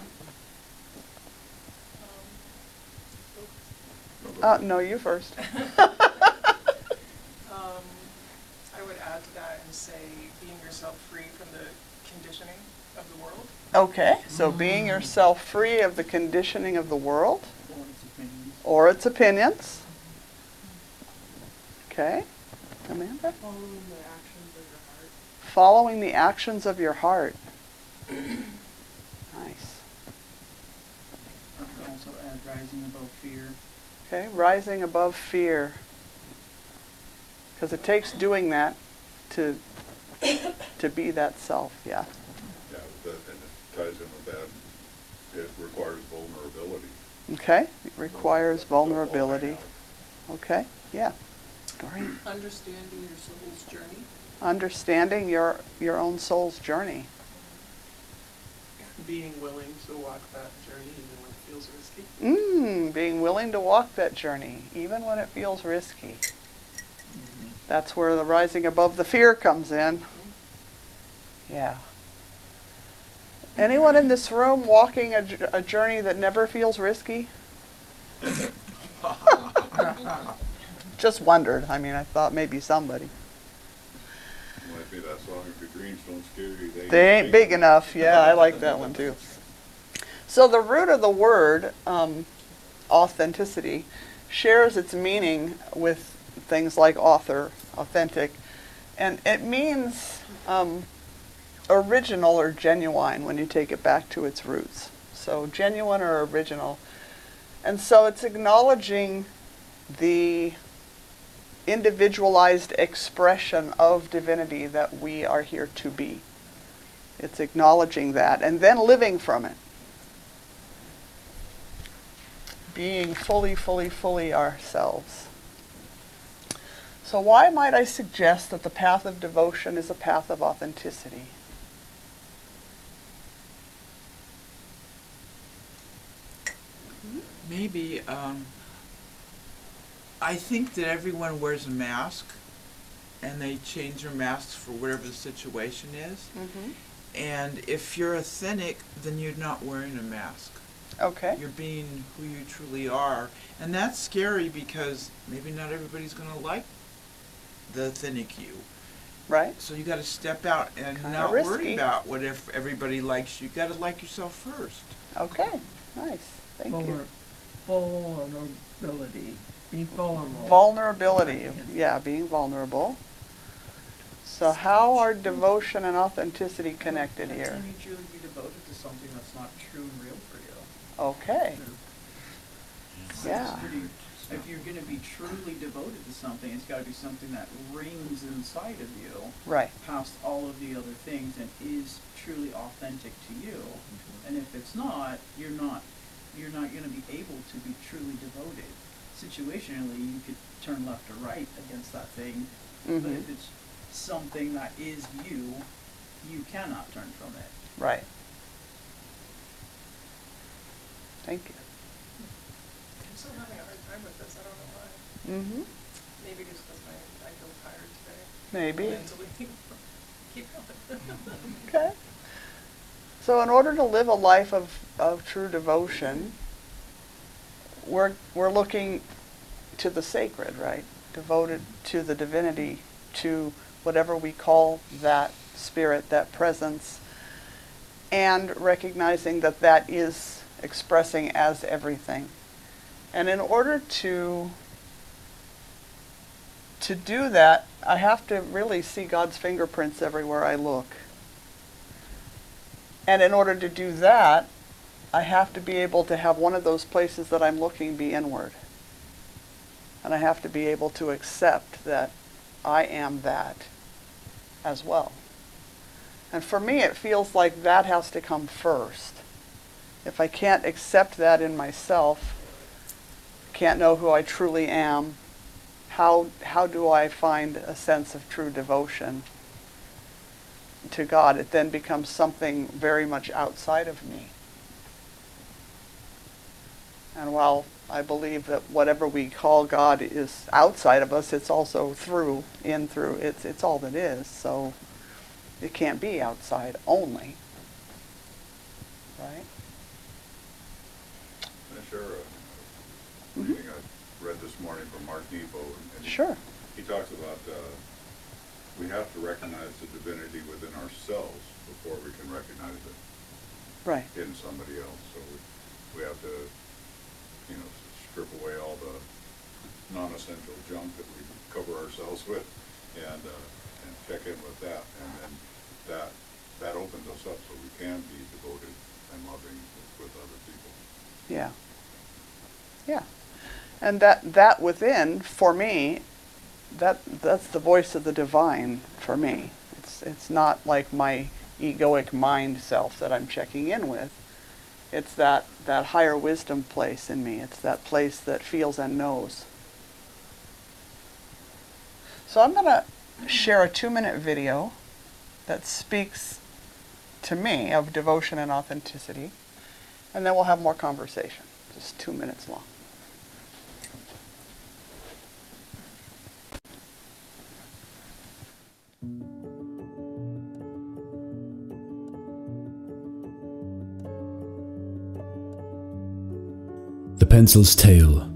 Uh, no, you first. Um, I would add to that and say being yourself free from the conditioning of the world. Okay, so being yourself free of the conditioning of the world Or its opinions. Okay, Amanda? Following the actions of your heart. Following the actions of your heart. Nice. I would also add rising above fear. Okay, rising above fear. Because it takes doing that to to be that self, yeah. Ties in with that, it requires vulnerability. Okay, it requires vulnerability. Okay, yeah. Doreen? Understanding your soul's journey. Understanding your your own soul's journey. Being willing to walk that journey even when it feels risky. Mmm, being willing to walk that journey, even when it feels risky. Mm-hmm. That's where the rising above the fear comes in. Mm-hmm. Yeah. Anyone in this room walking a, j- a journey that never feels risky? Just wondered. I mean, I thought maybe somebody. Might be that song, if your dreams don't scare you, they ain't. They ain't big enough. Yeah, I like that one too. So the root of the word, um, authenticity, shares its meaning with things like author, authentic, and it means um, original or genuine when you take it back to its roots. So genuine or original. And so it's acknowledging the individualized expression of divinity that we are here to be. It's acknowledging that and then living from it. Being fully, fully, fully ourselves. So, why might I suggest that the path of devotion is a path of authenticity? Maybe, um, I think that everyone wears a mask and they change their masks for whatever the situation is. Mm-hmm. And if you're a authentic, then you're not wearing a mask. Okay. You're being who you truly are. And that's scary because maybe not everybody's going to like the authentic you. Right? So you got to step out and Kinda not risky. worry about what if everybody likes you. You got to like yourself first. Okay. Nice. Thank you. Vulner- Vulnerability. Being vulnerable. Vulnerability. Yeah, being vulnerable. So, how are devotion and authenticity connected here? Can you truly be devoted to something that's not true and real for you? Okay. It's Yeah. pretty- If you're gonna be truly devoted to something, it's gotta be something that rings inside of you, Right. past all of the other things, and is truly authentic to you. Mm-hmm. And if it's not, you're not, you're not gonna be able to be truly devoted. Situationally, you could turn left or right against that thing, but hmm if it's something that is you, you cannot turn from it. Right. Thank you. I'm still having a hard time with this. I don't know why. Mm-hmm. Maybe just because I, I feel tired today. Maybe. Mentally. Keep going. Okay. So in order to live a life of, of true devotion, we're, we're looking to the sacred, right? Devoted to the divinity, to whatever we call that spirit, that presence, and recognizing that that is expressing as everything. And in order to to do that, I have to really see God's fingerprints everywhere I look. And in order to do that, I have to be able to have one of those places that I'm looking be inward. And I have to be able to accept that I am that as well. And for me, it feels like that has to come first. If I can't accept that in myself, can't know who I truly am, how, how do I find a sense of true devotion to God? It then becomes something very much outside of me. And while I believe that whatever we call God is outside of us, it's also through, in through, it's, it's all that is. So it can't be outside only. Right? Can I share a Mhm. reading I read this morning from Mark Nepo? and- and Sure. He talks about, uh, we have to recognize within ourselves before we can recognize it Right. in somebody else. So we, we have to, you know, strip away all the non-essential junk that we cover ourselves with and, uh, and check in with that. And then that, that opens us up so we can be devoted and loving with other people. Yeah. Yeah. And that that within, for me, that that's the voice of the divine for me. It's not like my egoic mind self that I'm checking in with. It's that that higher wisdom place in me. It's that place that feels and knows. So I'm going to share a 2-minute video that speaks to me of devotion and authenticity. And then we'll have more conversation. Just 2 minutes long. Pencil's Tale.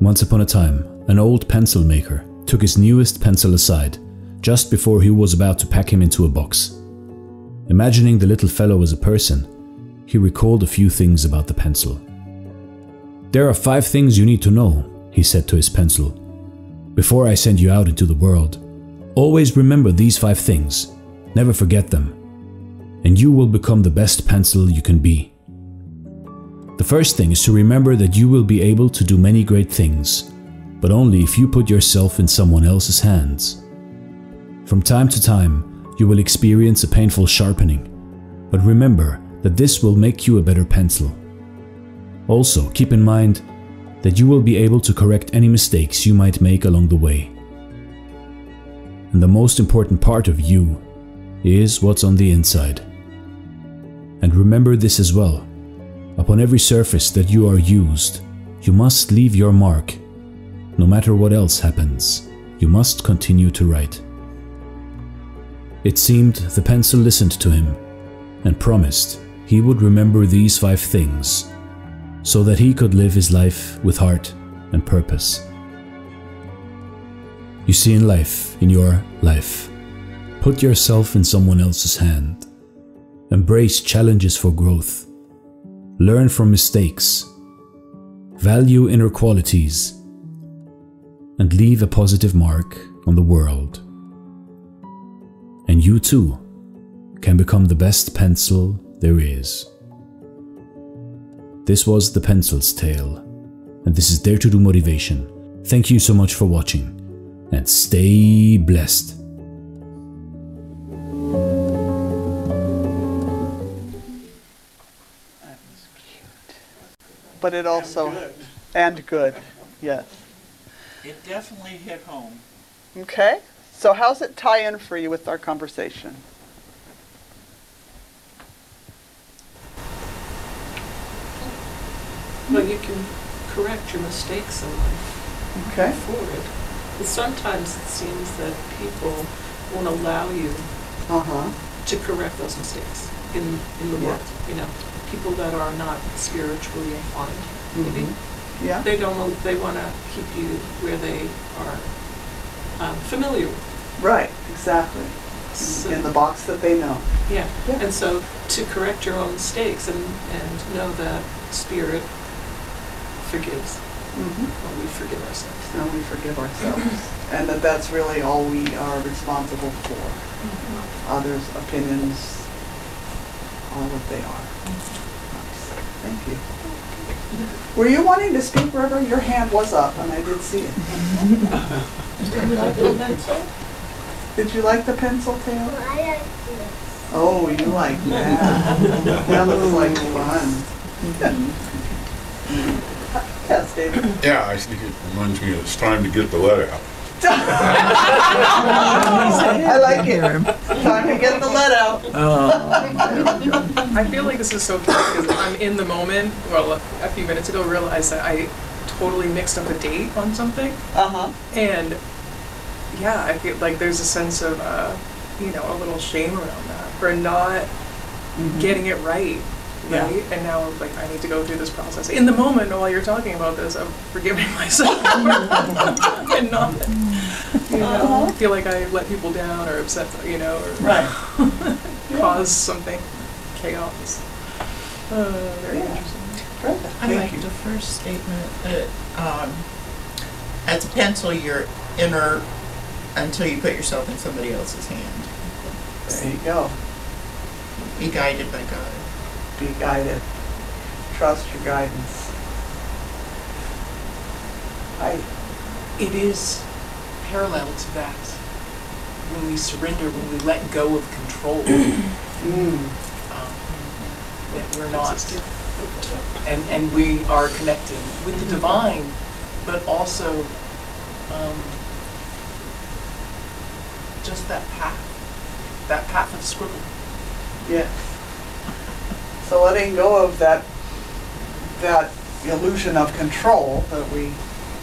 Once upon a time, an old pencil maker took his newest pencil aside just before he was about to pack him into a box. Imagining the little fellow as a person, he recalled a few things about the pencil. There are five things you need to know, he said to his pencil. Before I send you out into the world, always remember these five things, never forget them, and you will become the best pencil you can be. The first thing is to remember that you will be able to do many great things, but only if you put yourself in someone else's hands. From time to time, you will experience a painful sharpening, but remember that this will make you a better pencil. Also, keep in mind that you will be able to correct any mistakes you might make along the way. And the most important part of you is what's on the inside. And remember this as well. Upon every surface that you are used, you must leave your mark. No matter what else happens, you must continue to write. It seemed the pencil listened to him and promised he would remember these five things so that he could live his life with heart and purpose. You see, in life, in your life, put yourself in someone else's hand. Embrace challenges for growth. Learn from mistakes. Value inner qualities. And leave a positive mark on the world. And you too can become the best pencil there is. This was The Pencil's Tale, and this is Dare to Do Motivation. Thank you so much for watching, and stay blessed. But it also and good. Yes. It definitely hit home. Okay. So how's it tie in for you with our conversation? Well, you can correct your mistakes in life. Okay. forward. But sometimes it seems that people won't allow you Uh-huh. to correct those mistakes in, in the Yeah. world, you know? People that are not spiritually inclined, maybe. Mhm. Yeah. They don't, they want to keep you where they are um, familiar with. Right, exactly. So- In the box that they know. Yeah, Yeah. and so to correct your own mistakes and, and know that spirit forgives, Mhm. or we forgive ourselves. And we forgive ourselves. And that that's really all we are responsible for. Mm-hmm. Others' opinions are what they are. Nice. Thank you. Were you wanting to speak, River? Your hand was up and I did see it. Did you like the pencil tale? Oh, I like this. Oh, you like that. That looks like fun. Yes, David. Yeah, I think it reminds me, it's time to get the letter out. I like it. Time to get the lead out. I feel like this is so cute because I'm in the moment. Well, a few minutes ago, realized that I totally mixed up a date on something, Uh-huh. and yeah, I feel like there's a sense of uh, you know a little shame around that for not getting it right. Yeah. And now I'm like, I need to go through this process. In the moment, while you're talking about this, I'm forgiving myself and not, you know, feel like I let people down or upset, you know, or Right. cause something chaos. Uh, very Yeah. interesting. Brenda, I thank like you. the first statement that, um, as a pencil, you're inert until you put yourself in somebody else's hand. There you go. Be guided by God. Be guided. Trust your guidance. I, It is parallel to that. When we surrender, when we let go of control, mm, um, that we're not, and, and we are connected with the divine, but also um, just that path, that path of scribble. yes. So letting go of that, that illusion of control that we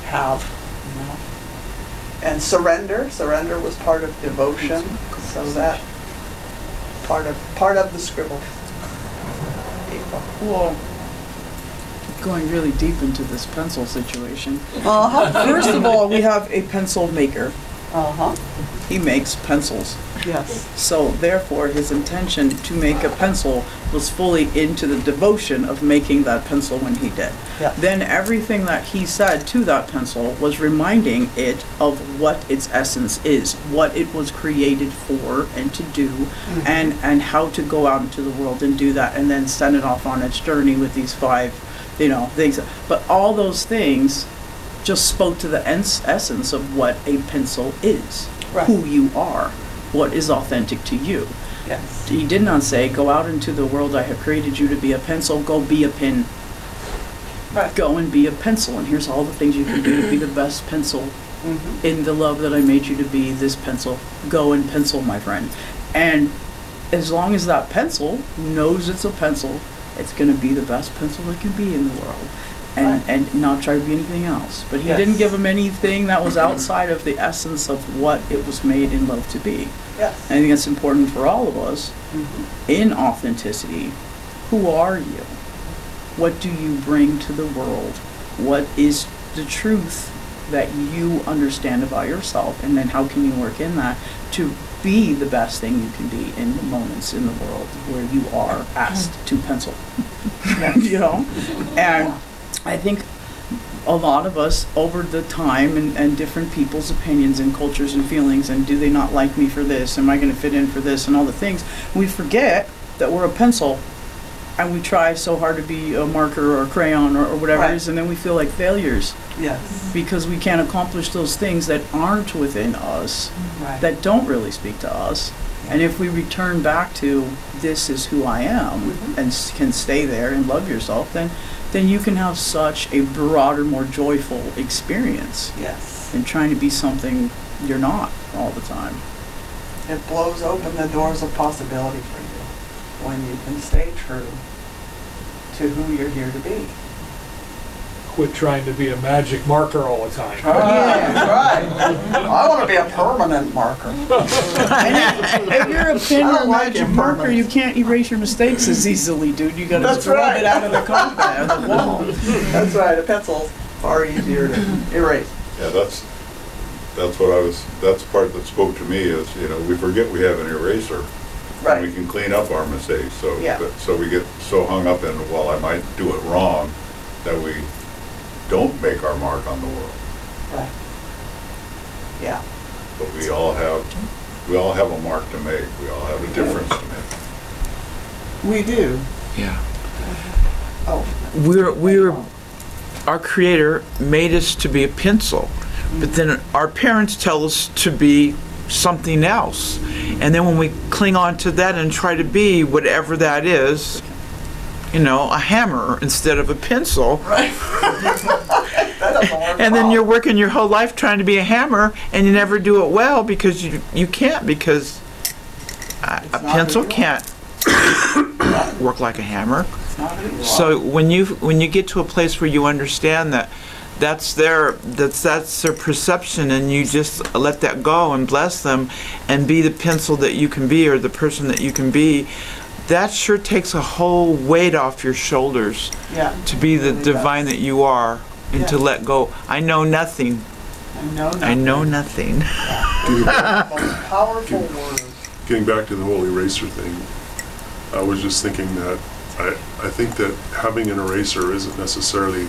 have, you know. And surrender, surrender was part of devotion, so that, part of, part of the scribble. Well, going really deep into this pencil situation. Uh-huh. First of all, we have a pencil maker. Uh-huh, He makes pencils. Yes. So therefore, his intention to make a pencil was fully into the devotion of making that pencil when he did. Yeah. Then everything that he said to that pencil was reminding it of what its essence is, what it was created for and to do, mm-hmm. and, and how to go out into the world and do that, and then send it off on its journey with these five, you know, things. But all those things just spoke to the ens- essence of what a pencil is, Right. who you are, what is authentic to you. Yes. He did not say, go out into the world, I have created you to be a pencil, go be a pin. Right. Go and be a pencil, and here's all the things you can do to be the best pencil Mhm. in the love that I made you to be, this pencil. Go and pencil, my friend. And as long as that pencil knows it's a pencil, it's going to be the best pencil it can be in the world. And, and not try to be anything else. But he Yes. didn't give him anything that was outside of the essence of what it was made in love to be. Yes. I think it's important for all of us Mhm. in authenticity. Who are you? What do you bring to the world? What is the truth that you understand about yourself? And then how can you work in that to be the best thing you can be in the moments in the world where you are asked to pencil? you know? And I think a lot of us over the time and, and different people's opinions and cultures and feelings and do they not like me for this am i going to fit in for this and all the things we forget that we're a pencil and we try so hard to be a marker or a crayon or, or whatever Right. it is and then we feel like failures Yes. because we can't accomplish those things that aren't within us Right. that don't really speak to us and if we return back to this is who i am Mhm. and s- can stay there and love yourself then then you can have such a broader more joyful experience Yes. than trying to be something you're not all the time It blows open the doors of possibility for you when you can stay true to who you're here to be. Quit trying to be a magic marker all the time. Yeah, right. I want to be a permanent marker. If you're a pen I or don't like magic marker, impermanence. you can't erase your mistakes as easily, dude. You gotta That's just rub right. it out of the compact, the wall. That's right, a pencil's far easier to erase. Yeah, that's, that's what I was, that's the part that spoke to me is, you know, we forget we have an eraser. and We Right. can clean up our mistakes, so, Yeah. that- so we get so hung up in, well, I might do it wrong, that we don't make our mark on the world. Right. Yeah. But we all have, we all have a mark to make, we all have a difference to make. We do. Yeah. Oh. We're we're our creator made us to be a pencil, but then our parents tell us to be something else. And then when we cling on to that and try to be whatever that is, you know, a hammer instead of a pencil, Right. That doesn't work and then you're working your whole life trying to be a hammer and you never do it well because you you can't because a, a not pencil can't work like a hammer. It's not who you are. So when you when you get to a place where you understand that that's their that's that's their perception and you just let that go and bless them and be the pencil that you can be or the person that you can be that sure takes a whole weight off your shoulders Yeah. to be the Really does. divine that you are and to Yeah. let go i know nothing I know i know nothing. nothing Most powerful word. getting back to the whole eraser thing, I was just thinking that I, I think that having an eraser isn't necessarily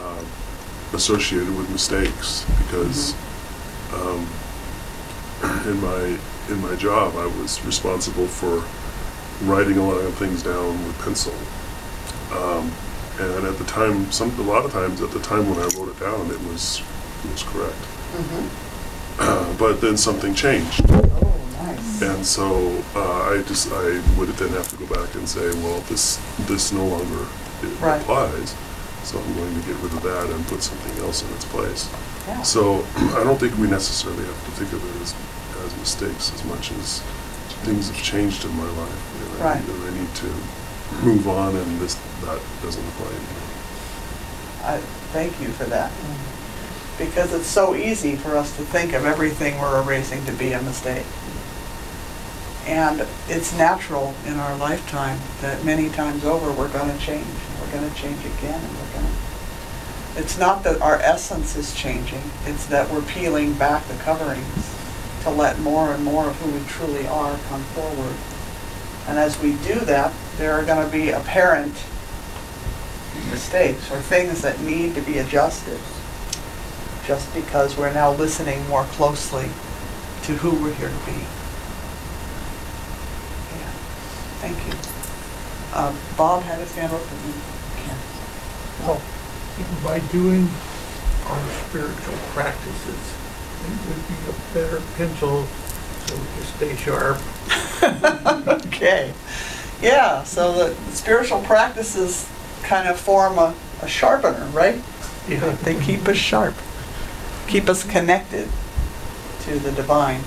um, associated with mistakes because um, in my in my job I was responsible for writing a lot of things down with pencil. Um, and at the time, some a lot of times at the time when I wrote it down, it was it was correct. Mm-hmm. but then something changed. Oh, nice. And so uh, I just I would then have to go back and say, well, this this no longer it Right. applies, so I'm going to get rid of that and put something else in its place. Yeah. So I don't think we necessarily have to think of it as as mistakes as much as things have changed in my life, and I, Right. and I need to move on, and this that doesn't apply anymore. I thank you for that. Because it's so easy for us to think of everything we're erasing to be a mistake. And it's natural in our lifetime that many times over we're going to change. We're going to change again and we're going to. It's not that our essence is changing, it's that we're peeling back the coverings to let more and more of who we truly are come forward. And as we do that, there are going to be apparent mistakes or things that need to be adjusted just because we're now listening more closely to who we're here to be. Yeah, thank you. Um, Bob had his hand up and Ken. Well, by doing our spiritual practices, would be a better pencil so we can stay sharp. Okay. Yeah, so the spiritual practices kind of form a, a sharpener, right? Yeah. They keep us sharp, keep us connected to the divine.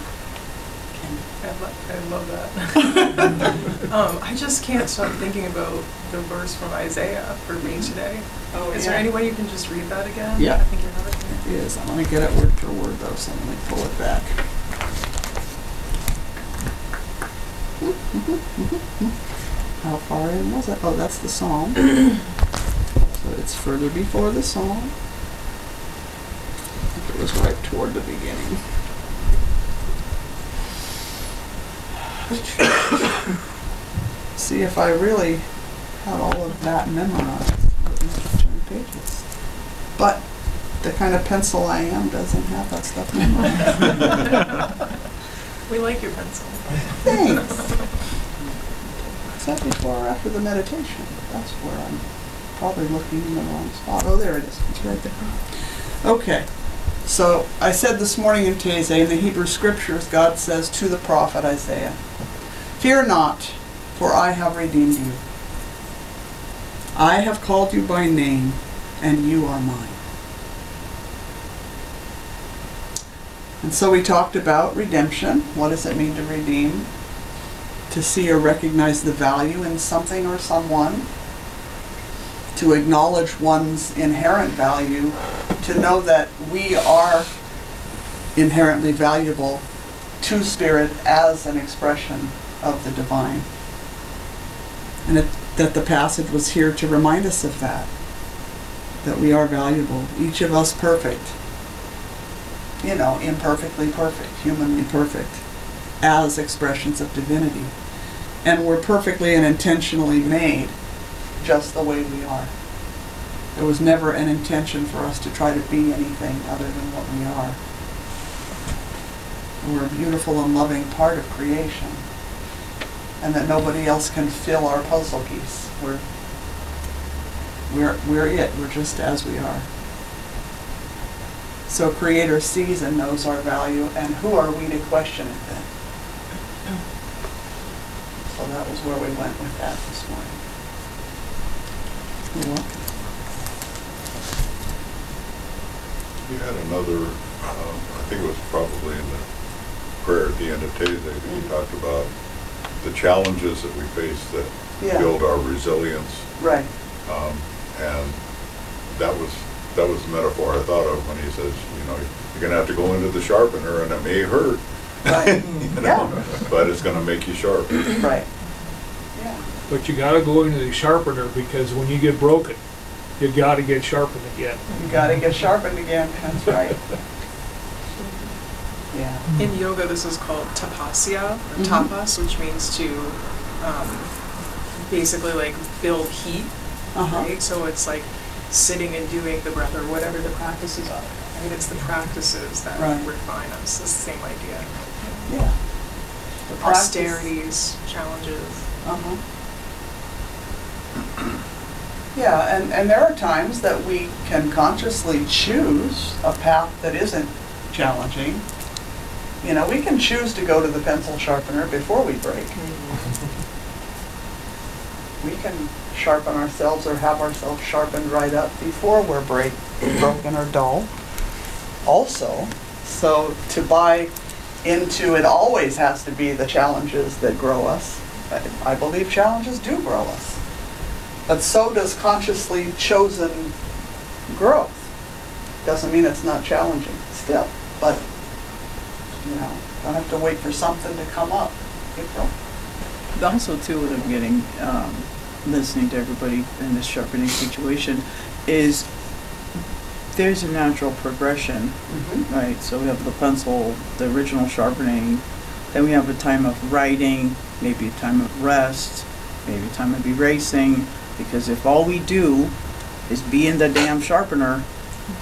I love, I love that. um, I just can't stop thinking about the verse from Isaiah for me mm-hmm. today. Oh, Is there yeah. any way you can just read that again? Yeah. I think you have it here. It is. I'm gonna get it word for word though, so let me pull it back. How far in was it? Oh, that's the psalm. So it's further before the psalm. I think it was right toward the beginning. See if I really had all of that memorized. I wouldn't have to turn pages. But the kind of pencil I am doesn't have that stuff memorized. We like your pencil. Thanks. Except before or after the meditation. That's where I'm probably looking in the wrong spot. Oh, there it is. It's right there. Okay. So I said this morning in Taizé, in the Hebrew scriptures, God says to the prophet Isaiah, Fear not, for I have redeemed you. I have called you by name, and you are mine. And so we talked about redemption. What does it mean to redeem? To see or recognize the value in something or someone. to acknowledge one's inherent value, to know that we are inherently valuable to spirit as an expression of the divine. And it, that the passage was here to remind us of that, that we are valuable, each of us perfect, you know, imperfectly perfect, humanly perfect, as expressions of divinity. And we're perfectly and intentionally made just the way we are. There was never an intention for us to try to be anything other than what we are. We're a beautiful and loving part of creation. And that nobody else can fill our puzzle piece. We're, we're, we're it. We're just as we are. So Creator sees and knows our value, and who are we to question it then? So that was where we went with that this morning. You're welcome. You had another, um, I think it was probably in the prayer at the end of Tuesday, that you talked about the challenges that we face that Yeah. build our resilience. Right. Um, and that was, that was the metaphor I thought of when he says, you know, you're gonna have to go into the sharpener and it may hurt. Right. you know, But it's gonna make you sharp. Right. But you gotta go into the sharpener because when you get broken, you gotta get sharpened again. You gotta get sharpened again, that's right. Yeah. In yoga, this is called tapasya, or Mhm. tapas, which means to um, basically like build heat, Uh-huh. right? So it's like sitting and doing the breath or whatever the practices are. Right? It's the practices that Right. refine us. It's the same idea. Yeah. The practice- Austerities, challenges. Uh-huh. Yeah, and, and there are times that we can consciously choose a path that isn't challenging. You know, we can choose to go to the pencil sharpener before we break. Mm-hmm. We can sharpen ourselves or have ourselves sharpened right up before we're break, broken or dull. Also, so to buy into it always has to be the challenges that grow us. I- I believe challenges do grow us. But so does consciously chosen growth. Doesn't mean it's not challenging still, but, you know, don't have to wait for something to come up. Going. Also too, what I'm getting, um, listening to everybody in this sharpening situation, is there's a natural progression, Mhm. right? So we have the pencil, the original sharpening, then we have a time of writing, maybe a time of rest, maybe a time of erasing, because if all we do is be in the damn sharpener,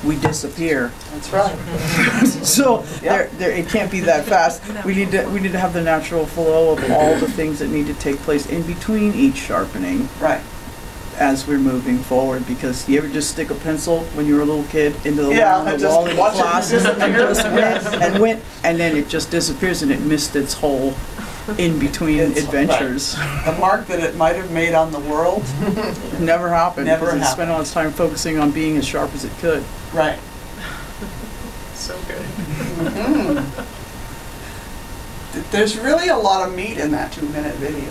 we disappear. That's right. So there, there, it can't be that fast. We need to, we need to have the natural flow of all the things that need to take place in between each sharpening. Right. As we're moving forward, because you ever just stick a pencil when you were a little kid into the Yeah, wall, and the just wall in watch it class and disappear. just went and went, and then it just disappears and it missed its whole in between It's- adventures. The mark that it might have made on the world, Never happened. Never because it happened. spent all its time focusing on being as sharp as it could. right. So good. Mhm. Th- There's really a lot of meat in that two-minute video.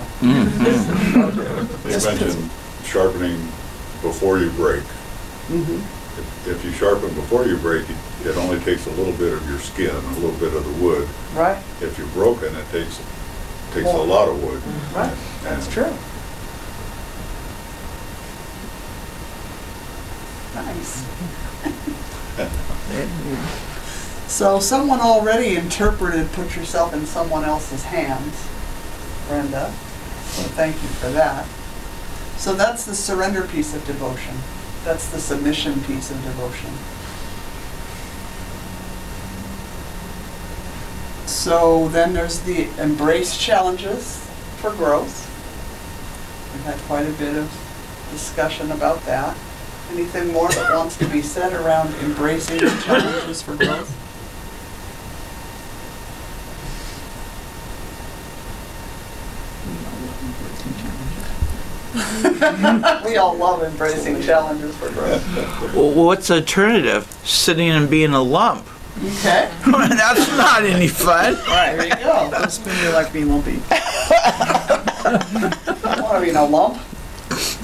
They mentioned sharpening before you break. Mhm. If- If you sharpen before you break, it- it only takes a little bit of your skin, a little bit of the wood. Right, If you're broken, it takes, takes a lot of wood. right, that's true. Nice. So someone already interpreted, put yourself in someone else's hands, Brenda, so thank you for that. So that's the surrender piece of devotion. That's the submission piece of devotion. So then there's the embrace challenges for growth. We've had quite a bit of discussion about that. Anything more that wants to be said around embracing the challenges for growth? We all love embracing challenges for growth. Well, what's alternative? Sitting and being a lump. Okay, That's not any fun. All right, there you go. Don't spend your life being lumpy. I want to be no lump?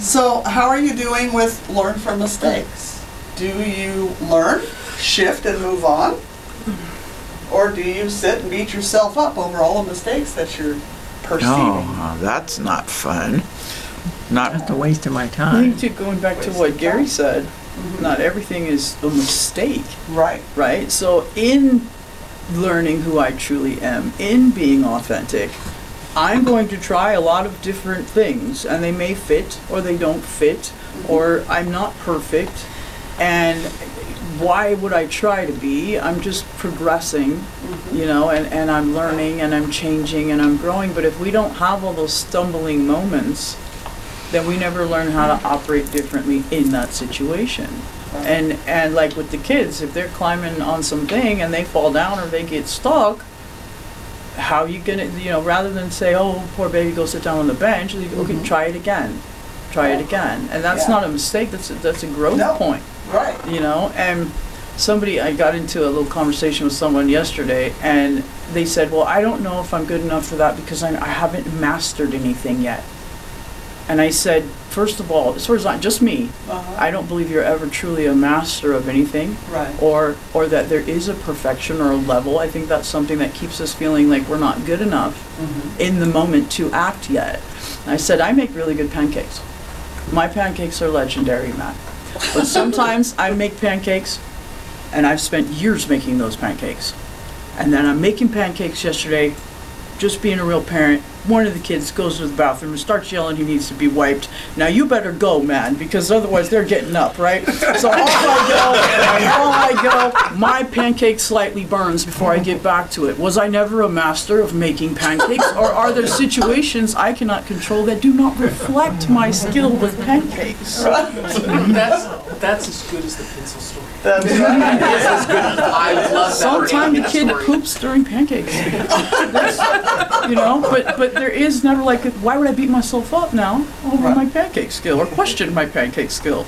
So, how are you doing with learn from mistakes? Do you learn, shift, and move on? Or do you sit and beat yourself up over all the mistakes that you're perceiving? No, uh, that's not fun. Not That's a waste of my I time. think to going back to what Gary said, not everything is a mistake. Right. Right? So in learning who I truly am, in being authentic, I'm going to try a lot of different things and they may fit or they don't fit mm-hmm. or I'm not perfect. And why would I try to be? I'm just progressing, mm-hmm. you know, and, and I'm learning and I'm changing and I'm growing. But if we don't have all those stumbling moments, then we never learn how to operate differently in that situation. And and like with the kids, if they're climbing on something and they fall down or they get stuck, how are you gonna you know rather than say oh poor baby go sit down on the bench, you go, okay mm-hmm. try it again, try it again, and that's Yeah. not a mistake. That's a, that's a growth No. point Right. you know and somebody i got into a little conversation with someone yesterday and they said well i don't know if i'm good enough for that because I'm, i haven't mastered anything yet and i said first of all as far as I, just me Uh-huh. i don't believe you're ever truly a master of anything Right. or or that there is a perfection or a level i think that's something that keeps us feeling like we're not good enough Mhm. in the moment to act yet and i said i make really good pancakes my pancakes are legendary matt but sometimes I make pancakes, and I've spent years making those pancakes. And then I'm making pancakes yesterday, just being a real parent. One of the kids goes to the bathroom and starts yelling he needs to be wiped. Now you better go, man, because otherwise they're getting up, right? So off I go, off I go. My pancake slightly burns before I get back to it. Was I never a master of making pancakes, or are there situations I cannot control that do not reflect my skill with pancakes? That's, that's as good as the pencil story. That's That's as good as, I love that. Sometimes the kid story. poops during pancakes. There's- you know, but but there is never like, why would I beat myself up now over my pancake skill or question my pancake skill?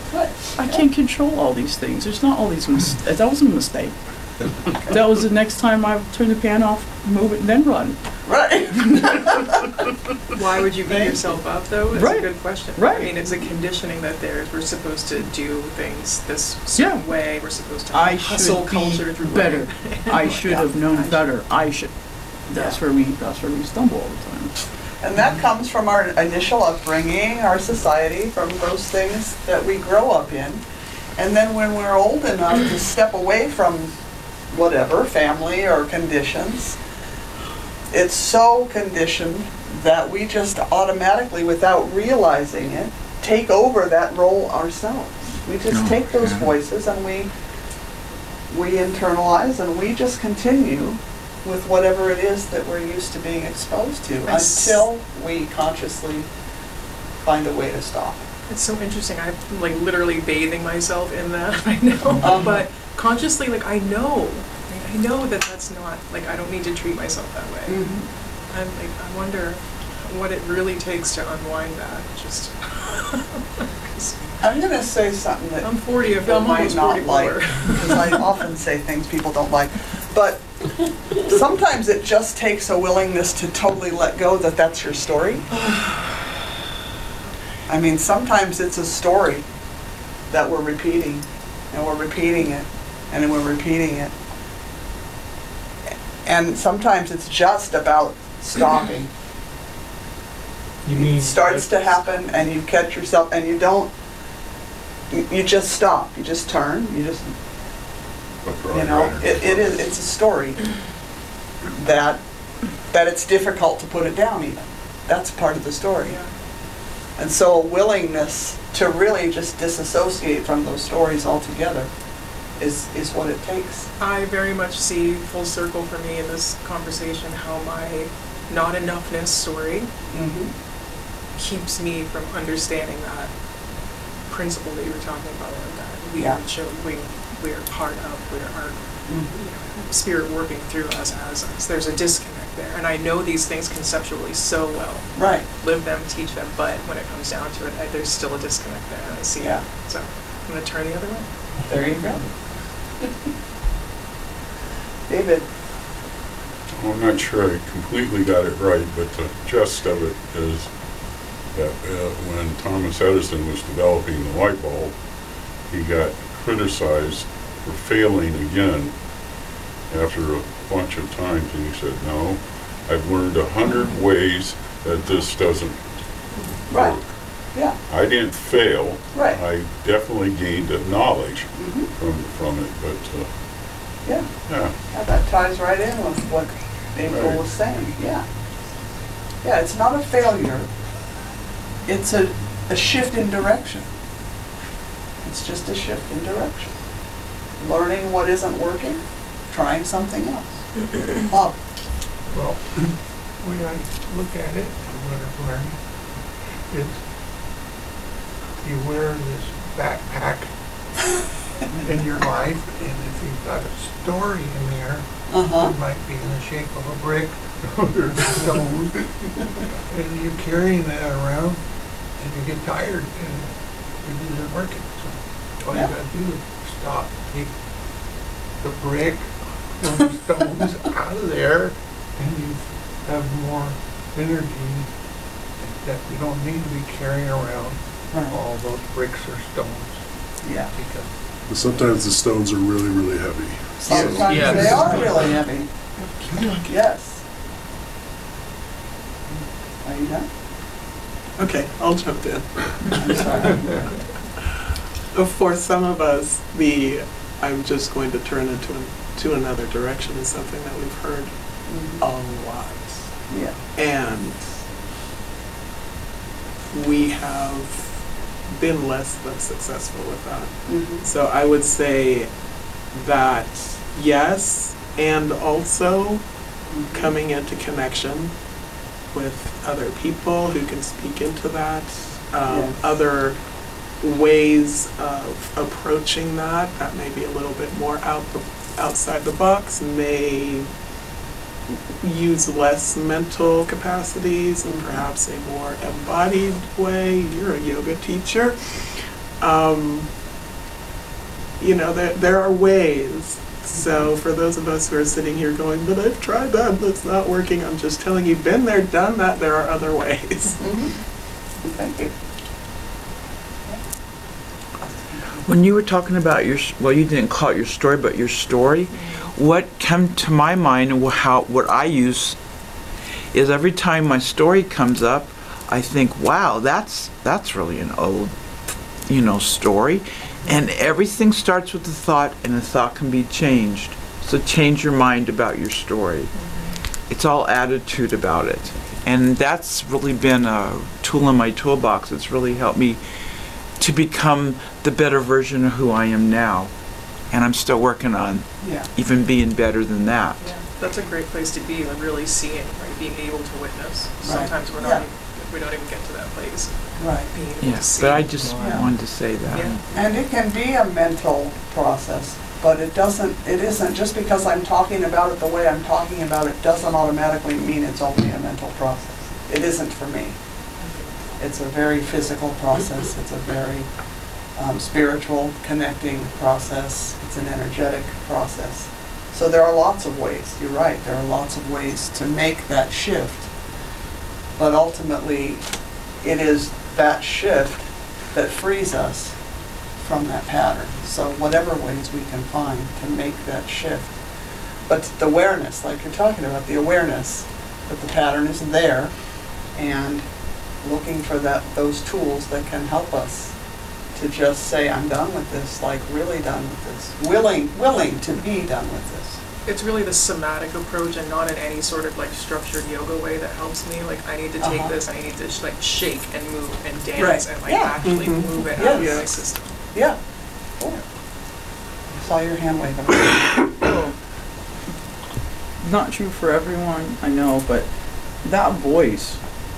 I can't control all these things. There's not all these mis- That wasn't a mistake. That was the next time I would turn the pan off, move it, and then run. Right. Why would you beat yourself up, though? Is Right. a good question. Right. I mean, it's a conditioning that there's. We're supposed to do things this certain way. We're supposed to have I a hustle should culture be through better. I should have known better. I should. That's where we. That's where we stumble all the time. And that comes from our initial upbringing, our society, from those things that we grow up in. And then when we're old enough to step away from whatever, family or conditions, it's so conditioned that we just automatically, without realizing it, take over that role ourselves. We just Oh, take those yeah. voices and we, we internalize and we just continue with whatever it is that we're used to being exposed to I s- until we consciously find a way to stop. It's so interesting. I'm like literally bathing myself in that right now. Uh-huh. But consciously, like I know, like, I know that that's not like I don't need to treat myself that way. Mm-hmm. I'm like I wonder what it really takes to unwind that. Just I'm gonna say something that I'm 40. I feel might not 44. like, because I often say things people don't like. But sometimes it just takes a willingness to totally let go that that's your story. I mean, sometimes it's a story that we're repeating, and we're repeating it, and then we're repeating it. And sometimes it's just about stopping. You mean? It starts to happen, and you catch yourself, and you don't, you you just stop, you just turn, you just you know, it, it is, it's a story that, that it's difficult to put it down even. That's part of the story. And so a willingness to really just disassociate from those stories altogether is, is what it takes. I very much see full circle for me in this conversation how my not enoughness story mm-hmm. keeps me from understanding that principle that you were talking about, that we Yeah. are cho- we we are part of, we are our you mm-hmm. know, spirit working through us as us. There's a disconnect there, and I know these things conceptually so well. Right. Live them, teach them, but when it comes down to it, I, there's still a disconnect there, and I see Yeah. it. So I'm going to turn the other way. There you go. David, I'm not sure I completely got it right, but the gist of it is that uh, when Thomas Edison was developing the light bulb, he got criticized for failing again after a bunch of times, and he said, no, I've learned a hundred ways that this doesn't Right. work. Yeah, I didn't fail. Right. I definitely gained the knowledge Mhm. from, from it, but, uh, yeah. yeah. Yeah, that ties right in with what April Right. was saying, yeah. Yeah, it's not a failure. It's a, a shift in direction. It's just a shift in direction. Learning what isn't working, trying something else. Bob? Well, when I look at it, what I've learned is you wear this backpack in your life, and if you've got a story in there, Uh-huh. it might be in the shape of a brick or a stone, and you're carrying that around, and you get tired, and it isn't working. So all you Yeah. gotta do is stop, take the brick or the stones out of there, and you have more energy that you don't need to be carrying around Right. all those bricks or stones. Yeah. Because But sometimes the stones are really, really heavy. Sometimes Yes. they are really heavy. Yes. Are you done? Okay, I'll jump in. I'm sorry. For some of us, the I'm just going to turn into an, to another direction is something that we've heard mm-hmm. a lot. Yeah. And we have been less than successful with that. Mhm. So I would say that yes, and also coming into connection with other people who can speak into that, um, Yes. other ways of approaching that that may be a little bit more out the, outside the box may use less mental capacities and perhaps a more embodied way. You're a yoga teacher. Um, you know, there, there are ways. So for those of us who are sitting here going, but I've tried that, and it's not working, I'm just telling you, been there, done that, there are other ways. Thank you. When you were talking about your, well, you didn't call it your story, but your story, what came to my mind and how, what I use is every time my story comes up, I think, wow, that's, that's really an old, you know, story. And everything starts with a thought and the thought can be changed. So change your mind about your story. Mm-hmm. It's all attitude about it. And that's really been a tool in my toolbox. It's really helped me to become the better version of who I am now. And I'm still working on Yeah. even being better than that. Yeah, that's a great place to be and really seeing, right, being able to witness. Right. Sometimes we're Yeah. not, even- we don't even get to that place. Right. Being able Yeah, to see. but I just Yeah. wanted to say that. Yeah. And it can be a mental process, but it doesn't, it isn't, just because I'm talking about it the way I'm talking about it doesn't automatically mean it's only a mental process. It isn't for me. It's a very physical process, it's a very um, spiritual connecting process, it's an energetic process. So there are lots of ways, you're right, there are lots of ways to make that shift. But ultimately, it is that shift that frees us from that pattern. So whatever ways we can find to make that shift. But the awareness, like you're talking about, the awareness that the pattern is there and looking for that, those tools that can help us to just say, I'm done with this, like really done with this. Willing, willing to be done with this. It's really the somatic approach and not in any sort of like structured yoga way that helps me. Like I need to take Uh-huh. this, I need to sh- like shake and move and dance Right. and like Yeah. actually Mhm. move it out of Yes. my system. Yeah. Cool. I Saw your hand waving. Oh, not true for everyone, I know, but that voice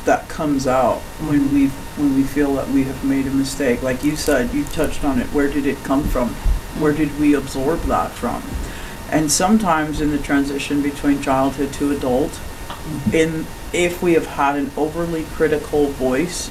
that comes out when we when we feel that we have made a mistake, like you said, you touched on it. Where did it come from? Where did we absorb that from? And sometimes in the transition between childhood to adult, in if we have had an overly critical voice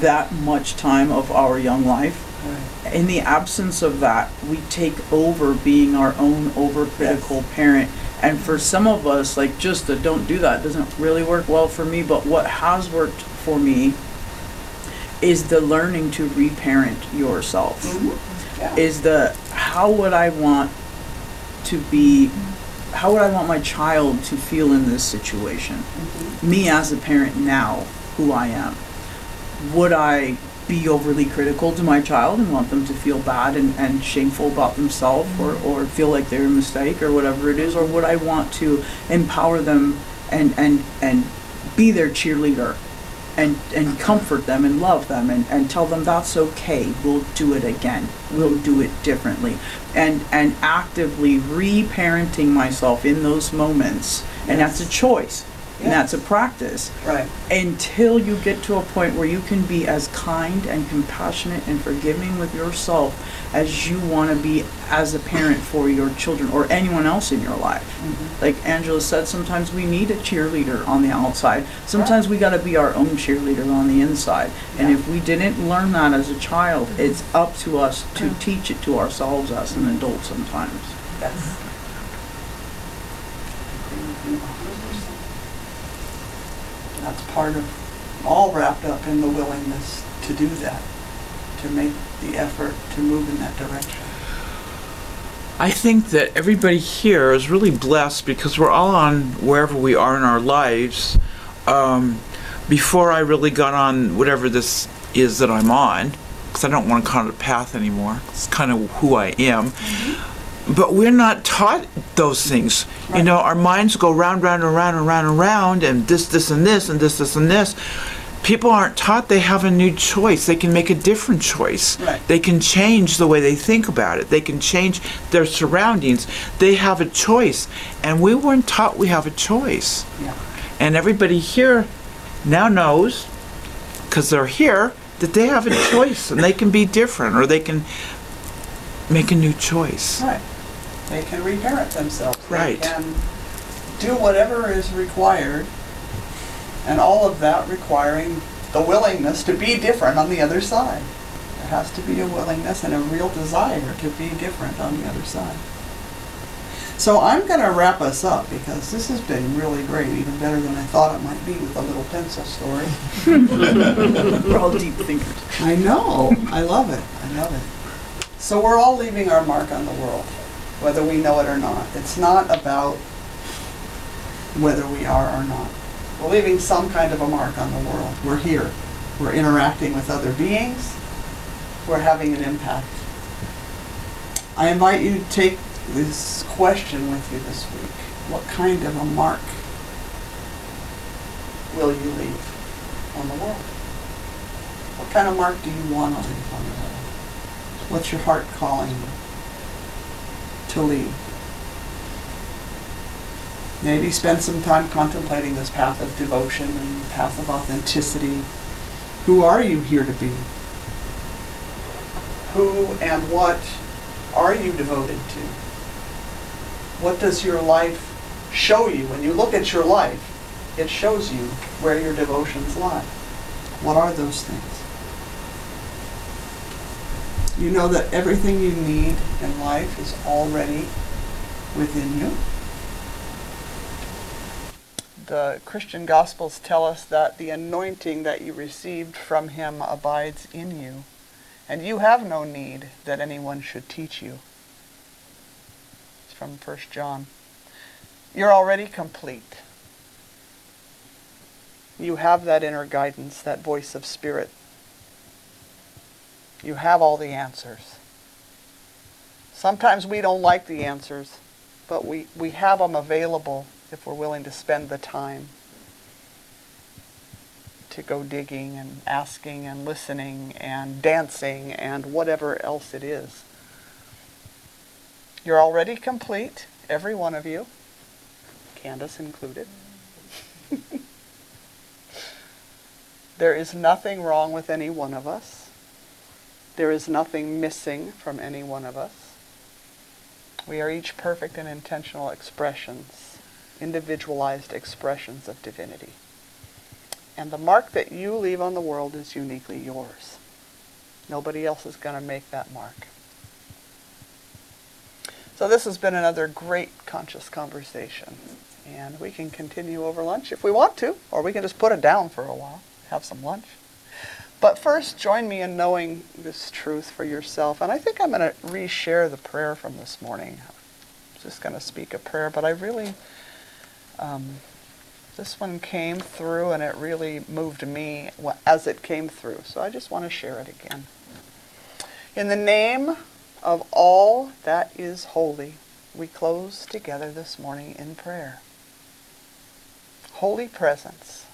that much time of our young life, Right. in the absence of that, we take over being our own overcritical parent. And for some of us, like just the don't do that doesn't really work well for me. But what has worked for me is the learning to reparent yourself. Yeah. Is the how would I want to be how would I want my child to feel in this situation? Mm-hmm. Me as a parent now, who I am. Would I be overly critical to my child and want them to feel bad and, and shameful about themselves or, mm-hmm. or feel like they're a mistake or whatever it is? Or would I want to empower them and, and, and be their cheerleader and, and mm-hmm. comfort them and love them and, and tell them that's okay, we'll do it again, we'll do it differently. And, and actively re-parenting myself in those moments. And that's a choice. And that's a practice Right. until you get to a point where you can be as kind and compassionate and forgiving with yourself as you want to be as a parent for your children or anyone else in your life. Mm-hmm. Like Angela said, sometimes we need a cheerleader on the outside. Sometimes we got to be our own cheerleader on the inside. And if we didn't learn that as a child, mm-hmm. it's up to us to mm-hmm. teach it to ourselves as an adult sometimes. Yes. That's part of, all wrapped up in the willingness to do that, to make the effort to move in that direction. I think that everybody here is really blessed because we're all on wherever we are in our lives. Um, before I really got on whatever this is that I'm on, because I don't want to call it a path anymore. It's kind of who I am. But we're not taught those things. You know, our minds go round, round, and round, and round, and round, and this, this, and this, and this, this, and this. People aren't taught they have a new choice. They can make a different choice. Right. They can change the way they think about it. They can change their surroundings. They have a choice. And we weren't taught we have a choice. Yeah. And everybody here now knows, because they're here, that they have a choice and they can be different or they can make a new choice. Right. They can reparent themselves. Right. They can do whatever is required, and all of that requiring the willingness to be different on the other side. There has to be a willingness and a real desire to be different on the other side. So I'm going to wrap us up because this has been really great, even better than I thought it might be with a little pencil story. We're all deep thinkers. I know. I love it. I love it. So we're all leaving our mark on the world, whether we know it or not. It's not about whether we are or not. We're leaving some kind of a mark on the world. We're here. We're interacting with other beings. We're having an impact. I invite you to take this question with you this week. What kind of a mark will you leave on the world? What kind of mark do you want to leave on the world? What's your heart calling you to leave? Maybe spend some time contemplating this path of devotion and path of authenticity. Who are you here to be? Who and what are you devoted to? What does your life show you? When you look at your life, it shows you where your devotions lie. What are those things? You know that everything you need in life is already within you. The Christian Gospels tell us that the anointing that you received from Him abides in you, and you have no need that anyone should teach you. It's from 1 John. You're already complete. You have that inner guidance, that voice of spirit you have all the answers. Sometimes we don't like the answers, but we, we have them available if we're willing to spend the time to go digging and asking and listening and dancing and whatever else it is. You're already complete, every one of you, Candace included. there is nothing wrong with any one of us. There is nothing missing from any one of us. We are each perfect and intentional expressions, individualized expressions of divinity. And the mark that you leave on the world is uniquely yours. Nobody else is going to make that mark. So this has been another great conscious conversation. And we can continue over lunch if we want to, or we can just put it down for a while. have some lunch. But first, join me in knowing this truth for yourself. And I think I'm going to reshare the prayer from this morning. I'm just going to speak a prayer, but I really, um, this one came through and it really moved me as it came through. So I just want to share it again. In the name of all that is holy, we close together this morning in prayer. Holy presence,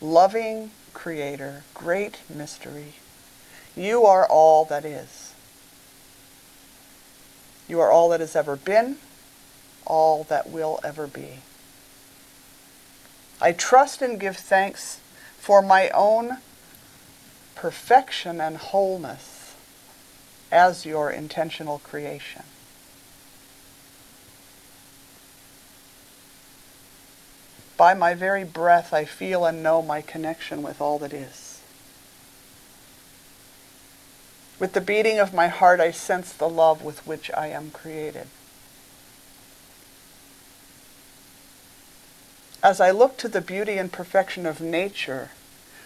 loving creator, great mystery, you are all that is. You are all that has ever been, all that will ever be. I trust and give thanks for my own perfection and wholeness as your intentional creation. By my very breath, I feel and know my connection with all that is. With the beating of my heart, I sense the love with which I am created. As I look to the beauty and perfection of nature,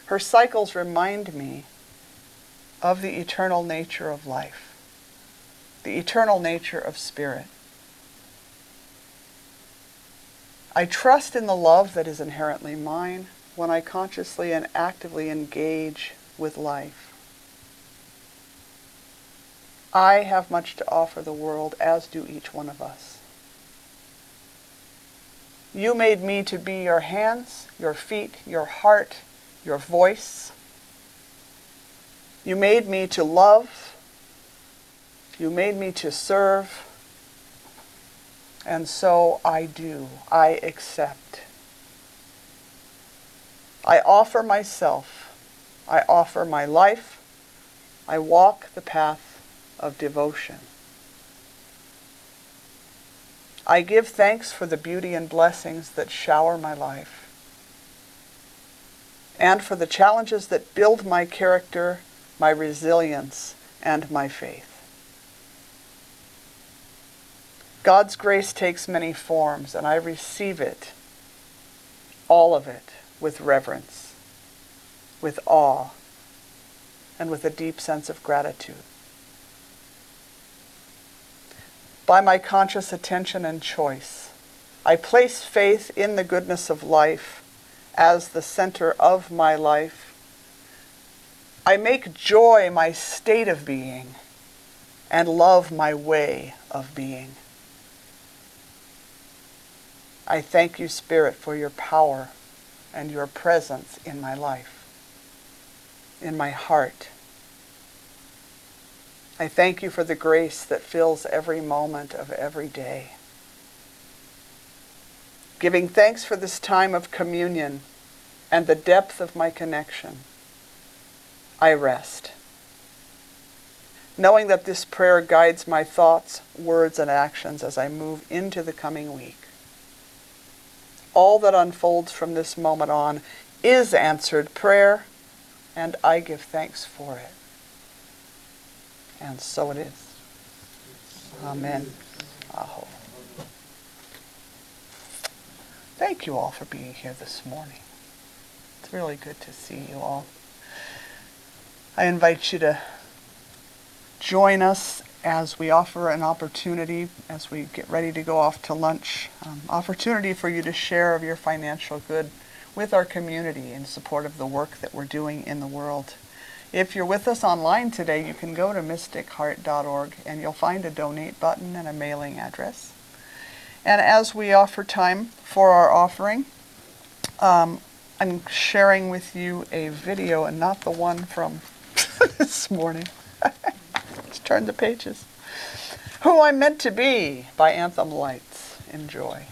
her cycles remind me of the eternal nature of life, the eternal nature of spirit. I trust in the love that is inherently mine when I consciously and actively engage with life. I have much to offer the world, as do each one of us. You made me to be your hands, your feet, your heart, your voice. You made me to love. You made me to serve. And so I do. I accept. I offer myself. I offer my life. I walk the path of devotion. I give thanks for the beauty and blessings that shower my life, and for the challenges that build my character, my resilience, and my faith. God's grace takes many forms, and I receive it, all of it, with reverence, with awe, and with a deep sense of gratitude. By my conscious attention and choice, I place faith in the goodness of life as the center of my life. I make joy my state of being and love my way of being. I thank you, Spirit, for your power and your presence in my life, in my heart. I thank you for the grace that fills every moment of every day. Giving thanks for this time of communion and the depth of my connection, I rest. Knowing that this prayer guides my thoughts, words, and actions as I move into the coming week all that unfolds from this moment on is answered prayer, and I give thanks for it. And so it is. Amen. Aho. Thank you all for being here this morning. It's really good to see you all. I invite you to join us as we offer an opportunity as we get ready to go off to lunch, um, opportunity for you to share of your financial good with our community in support of the work that we're doing in the world. If you're with us online today, you can go to mysticheart.org and you'll find a donate button and a mailing address. And as we offer time for our offering, um, I'm sharing with you a video and not the one from this morning. Let's turn the pages. Who I'm Meant to Be by Anthem Lights. Enjoy.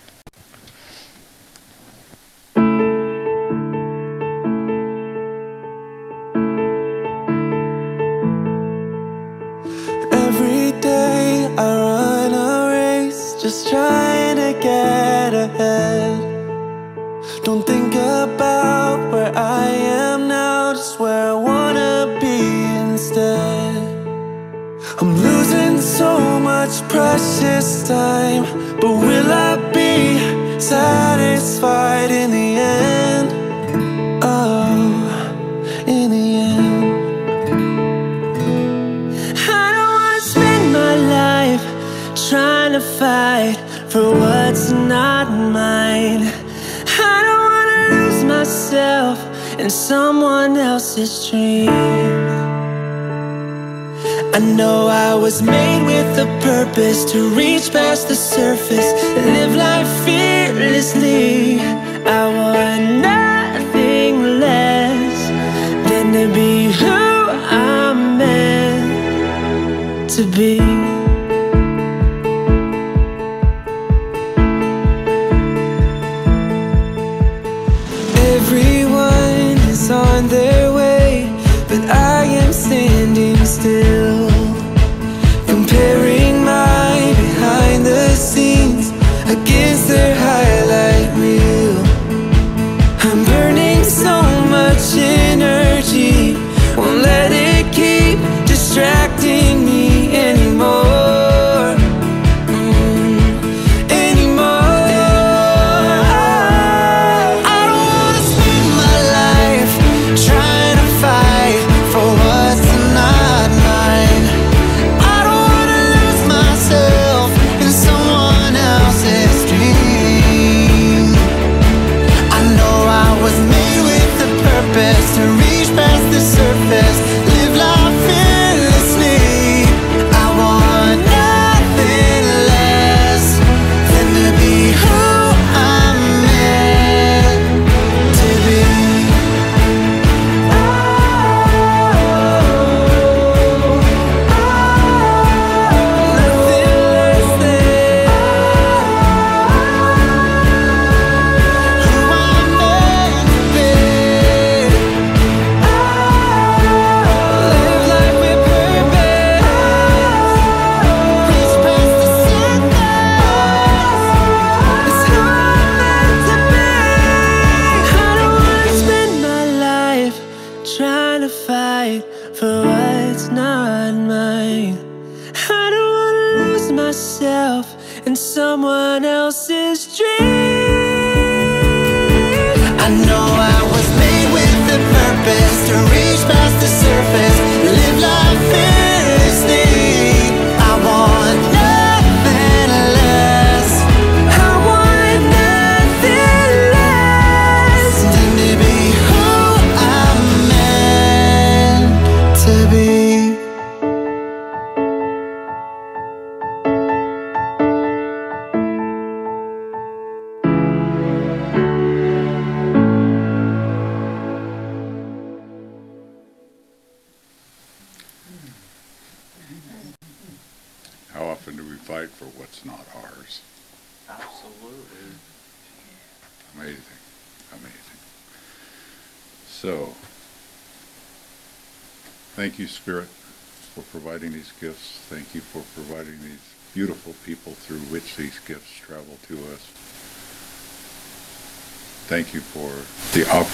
Every day I run a race, just trying to get ahead. Don't think about where I am now, just where I wanna I'm losing so much precious time But will I be satisfied in the end? Oh, in the end. I don't wanna spend my life Trying to fight for what's not mine. I don't wanna lose myself In someone else's dream. I know I was made with a purpose to reach past the surface, live life fearlessly. I want nothing less than to be who I'm meant to be.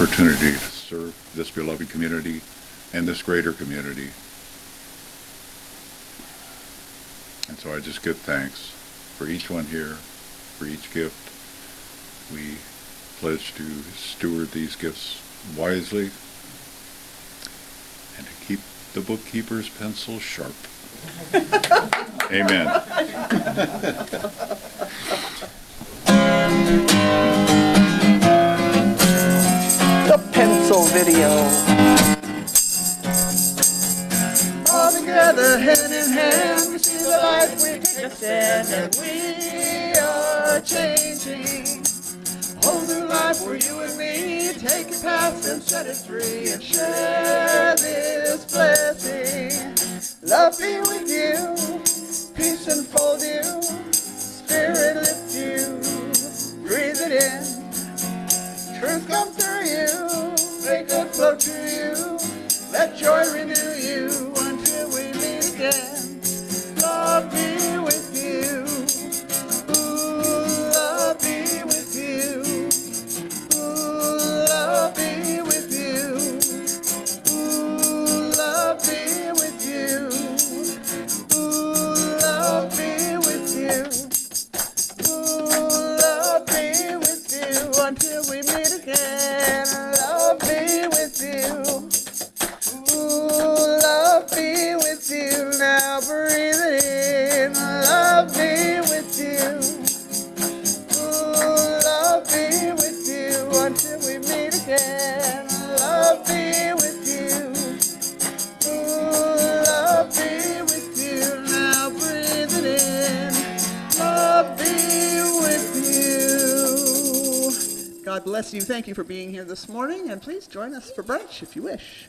Opportunity to serve this beloved community and this greater community. And so I just give thanks for each one here, for each gift. We pledge to steward these gifts wisely and to keep the bookkeeper's pencil sharp. Amen. Pencil video. All together, hand in hand, we see the light, we take a stand, and we are changing. Whole life for you and me. Take your past and set it free, and share this blessing. Love be with you, peace enfold you, spirit lift you, breathe it in. Truth come through you, make good flow to you. Let joy renew you until we meet again. Love be with bless you. Thank you for being here this morning, and please join us for brunch if you wish.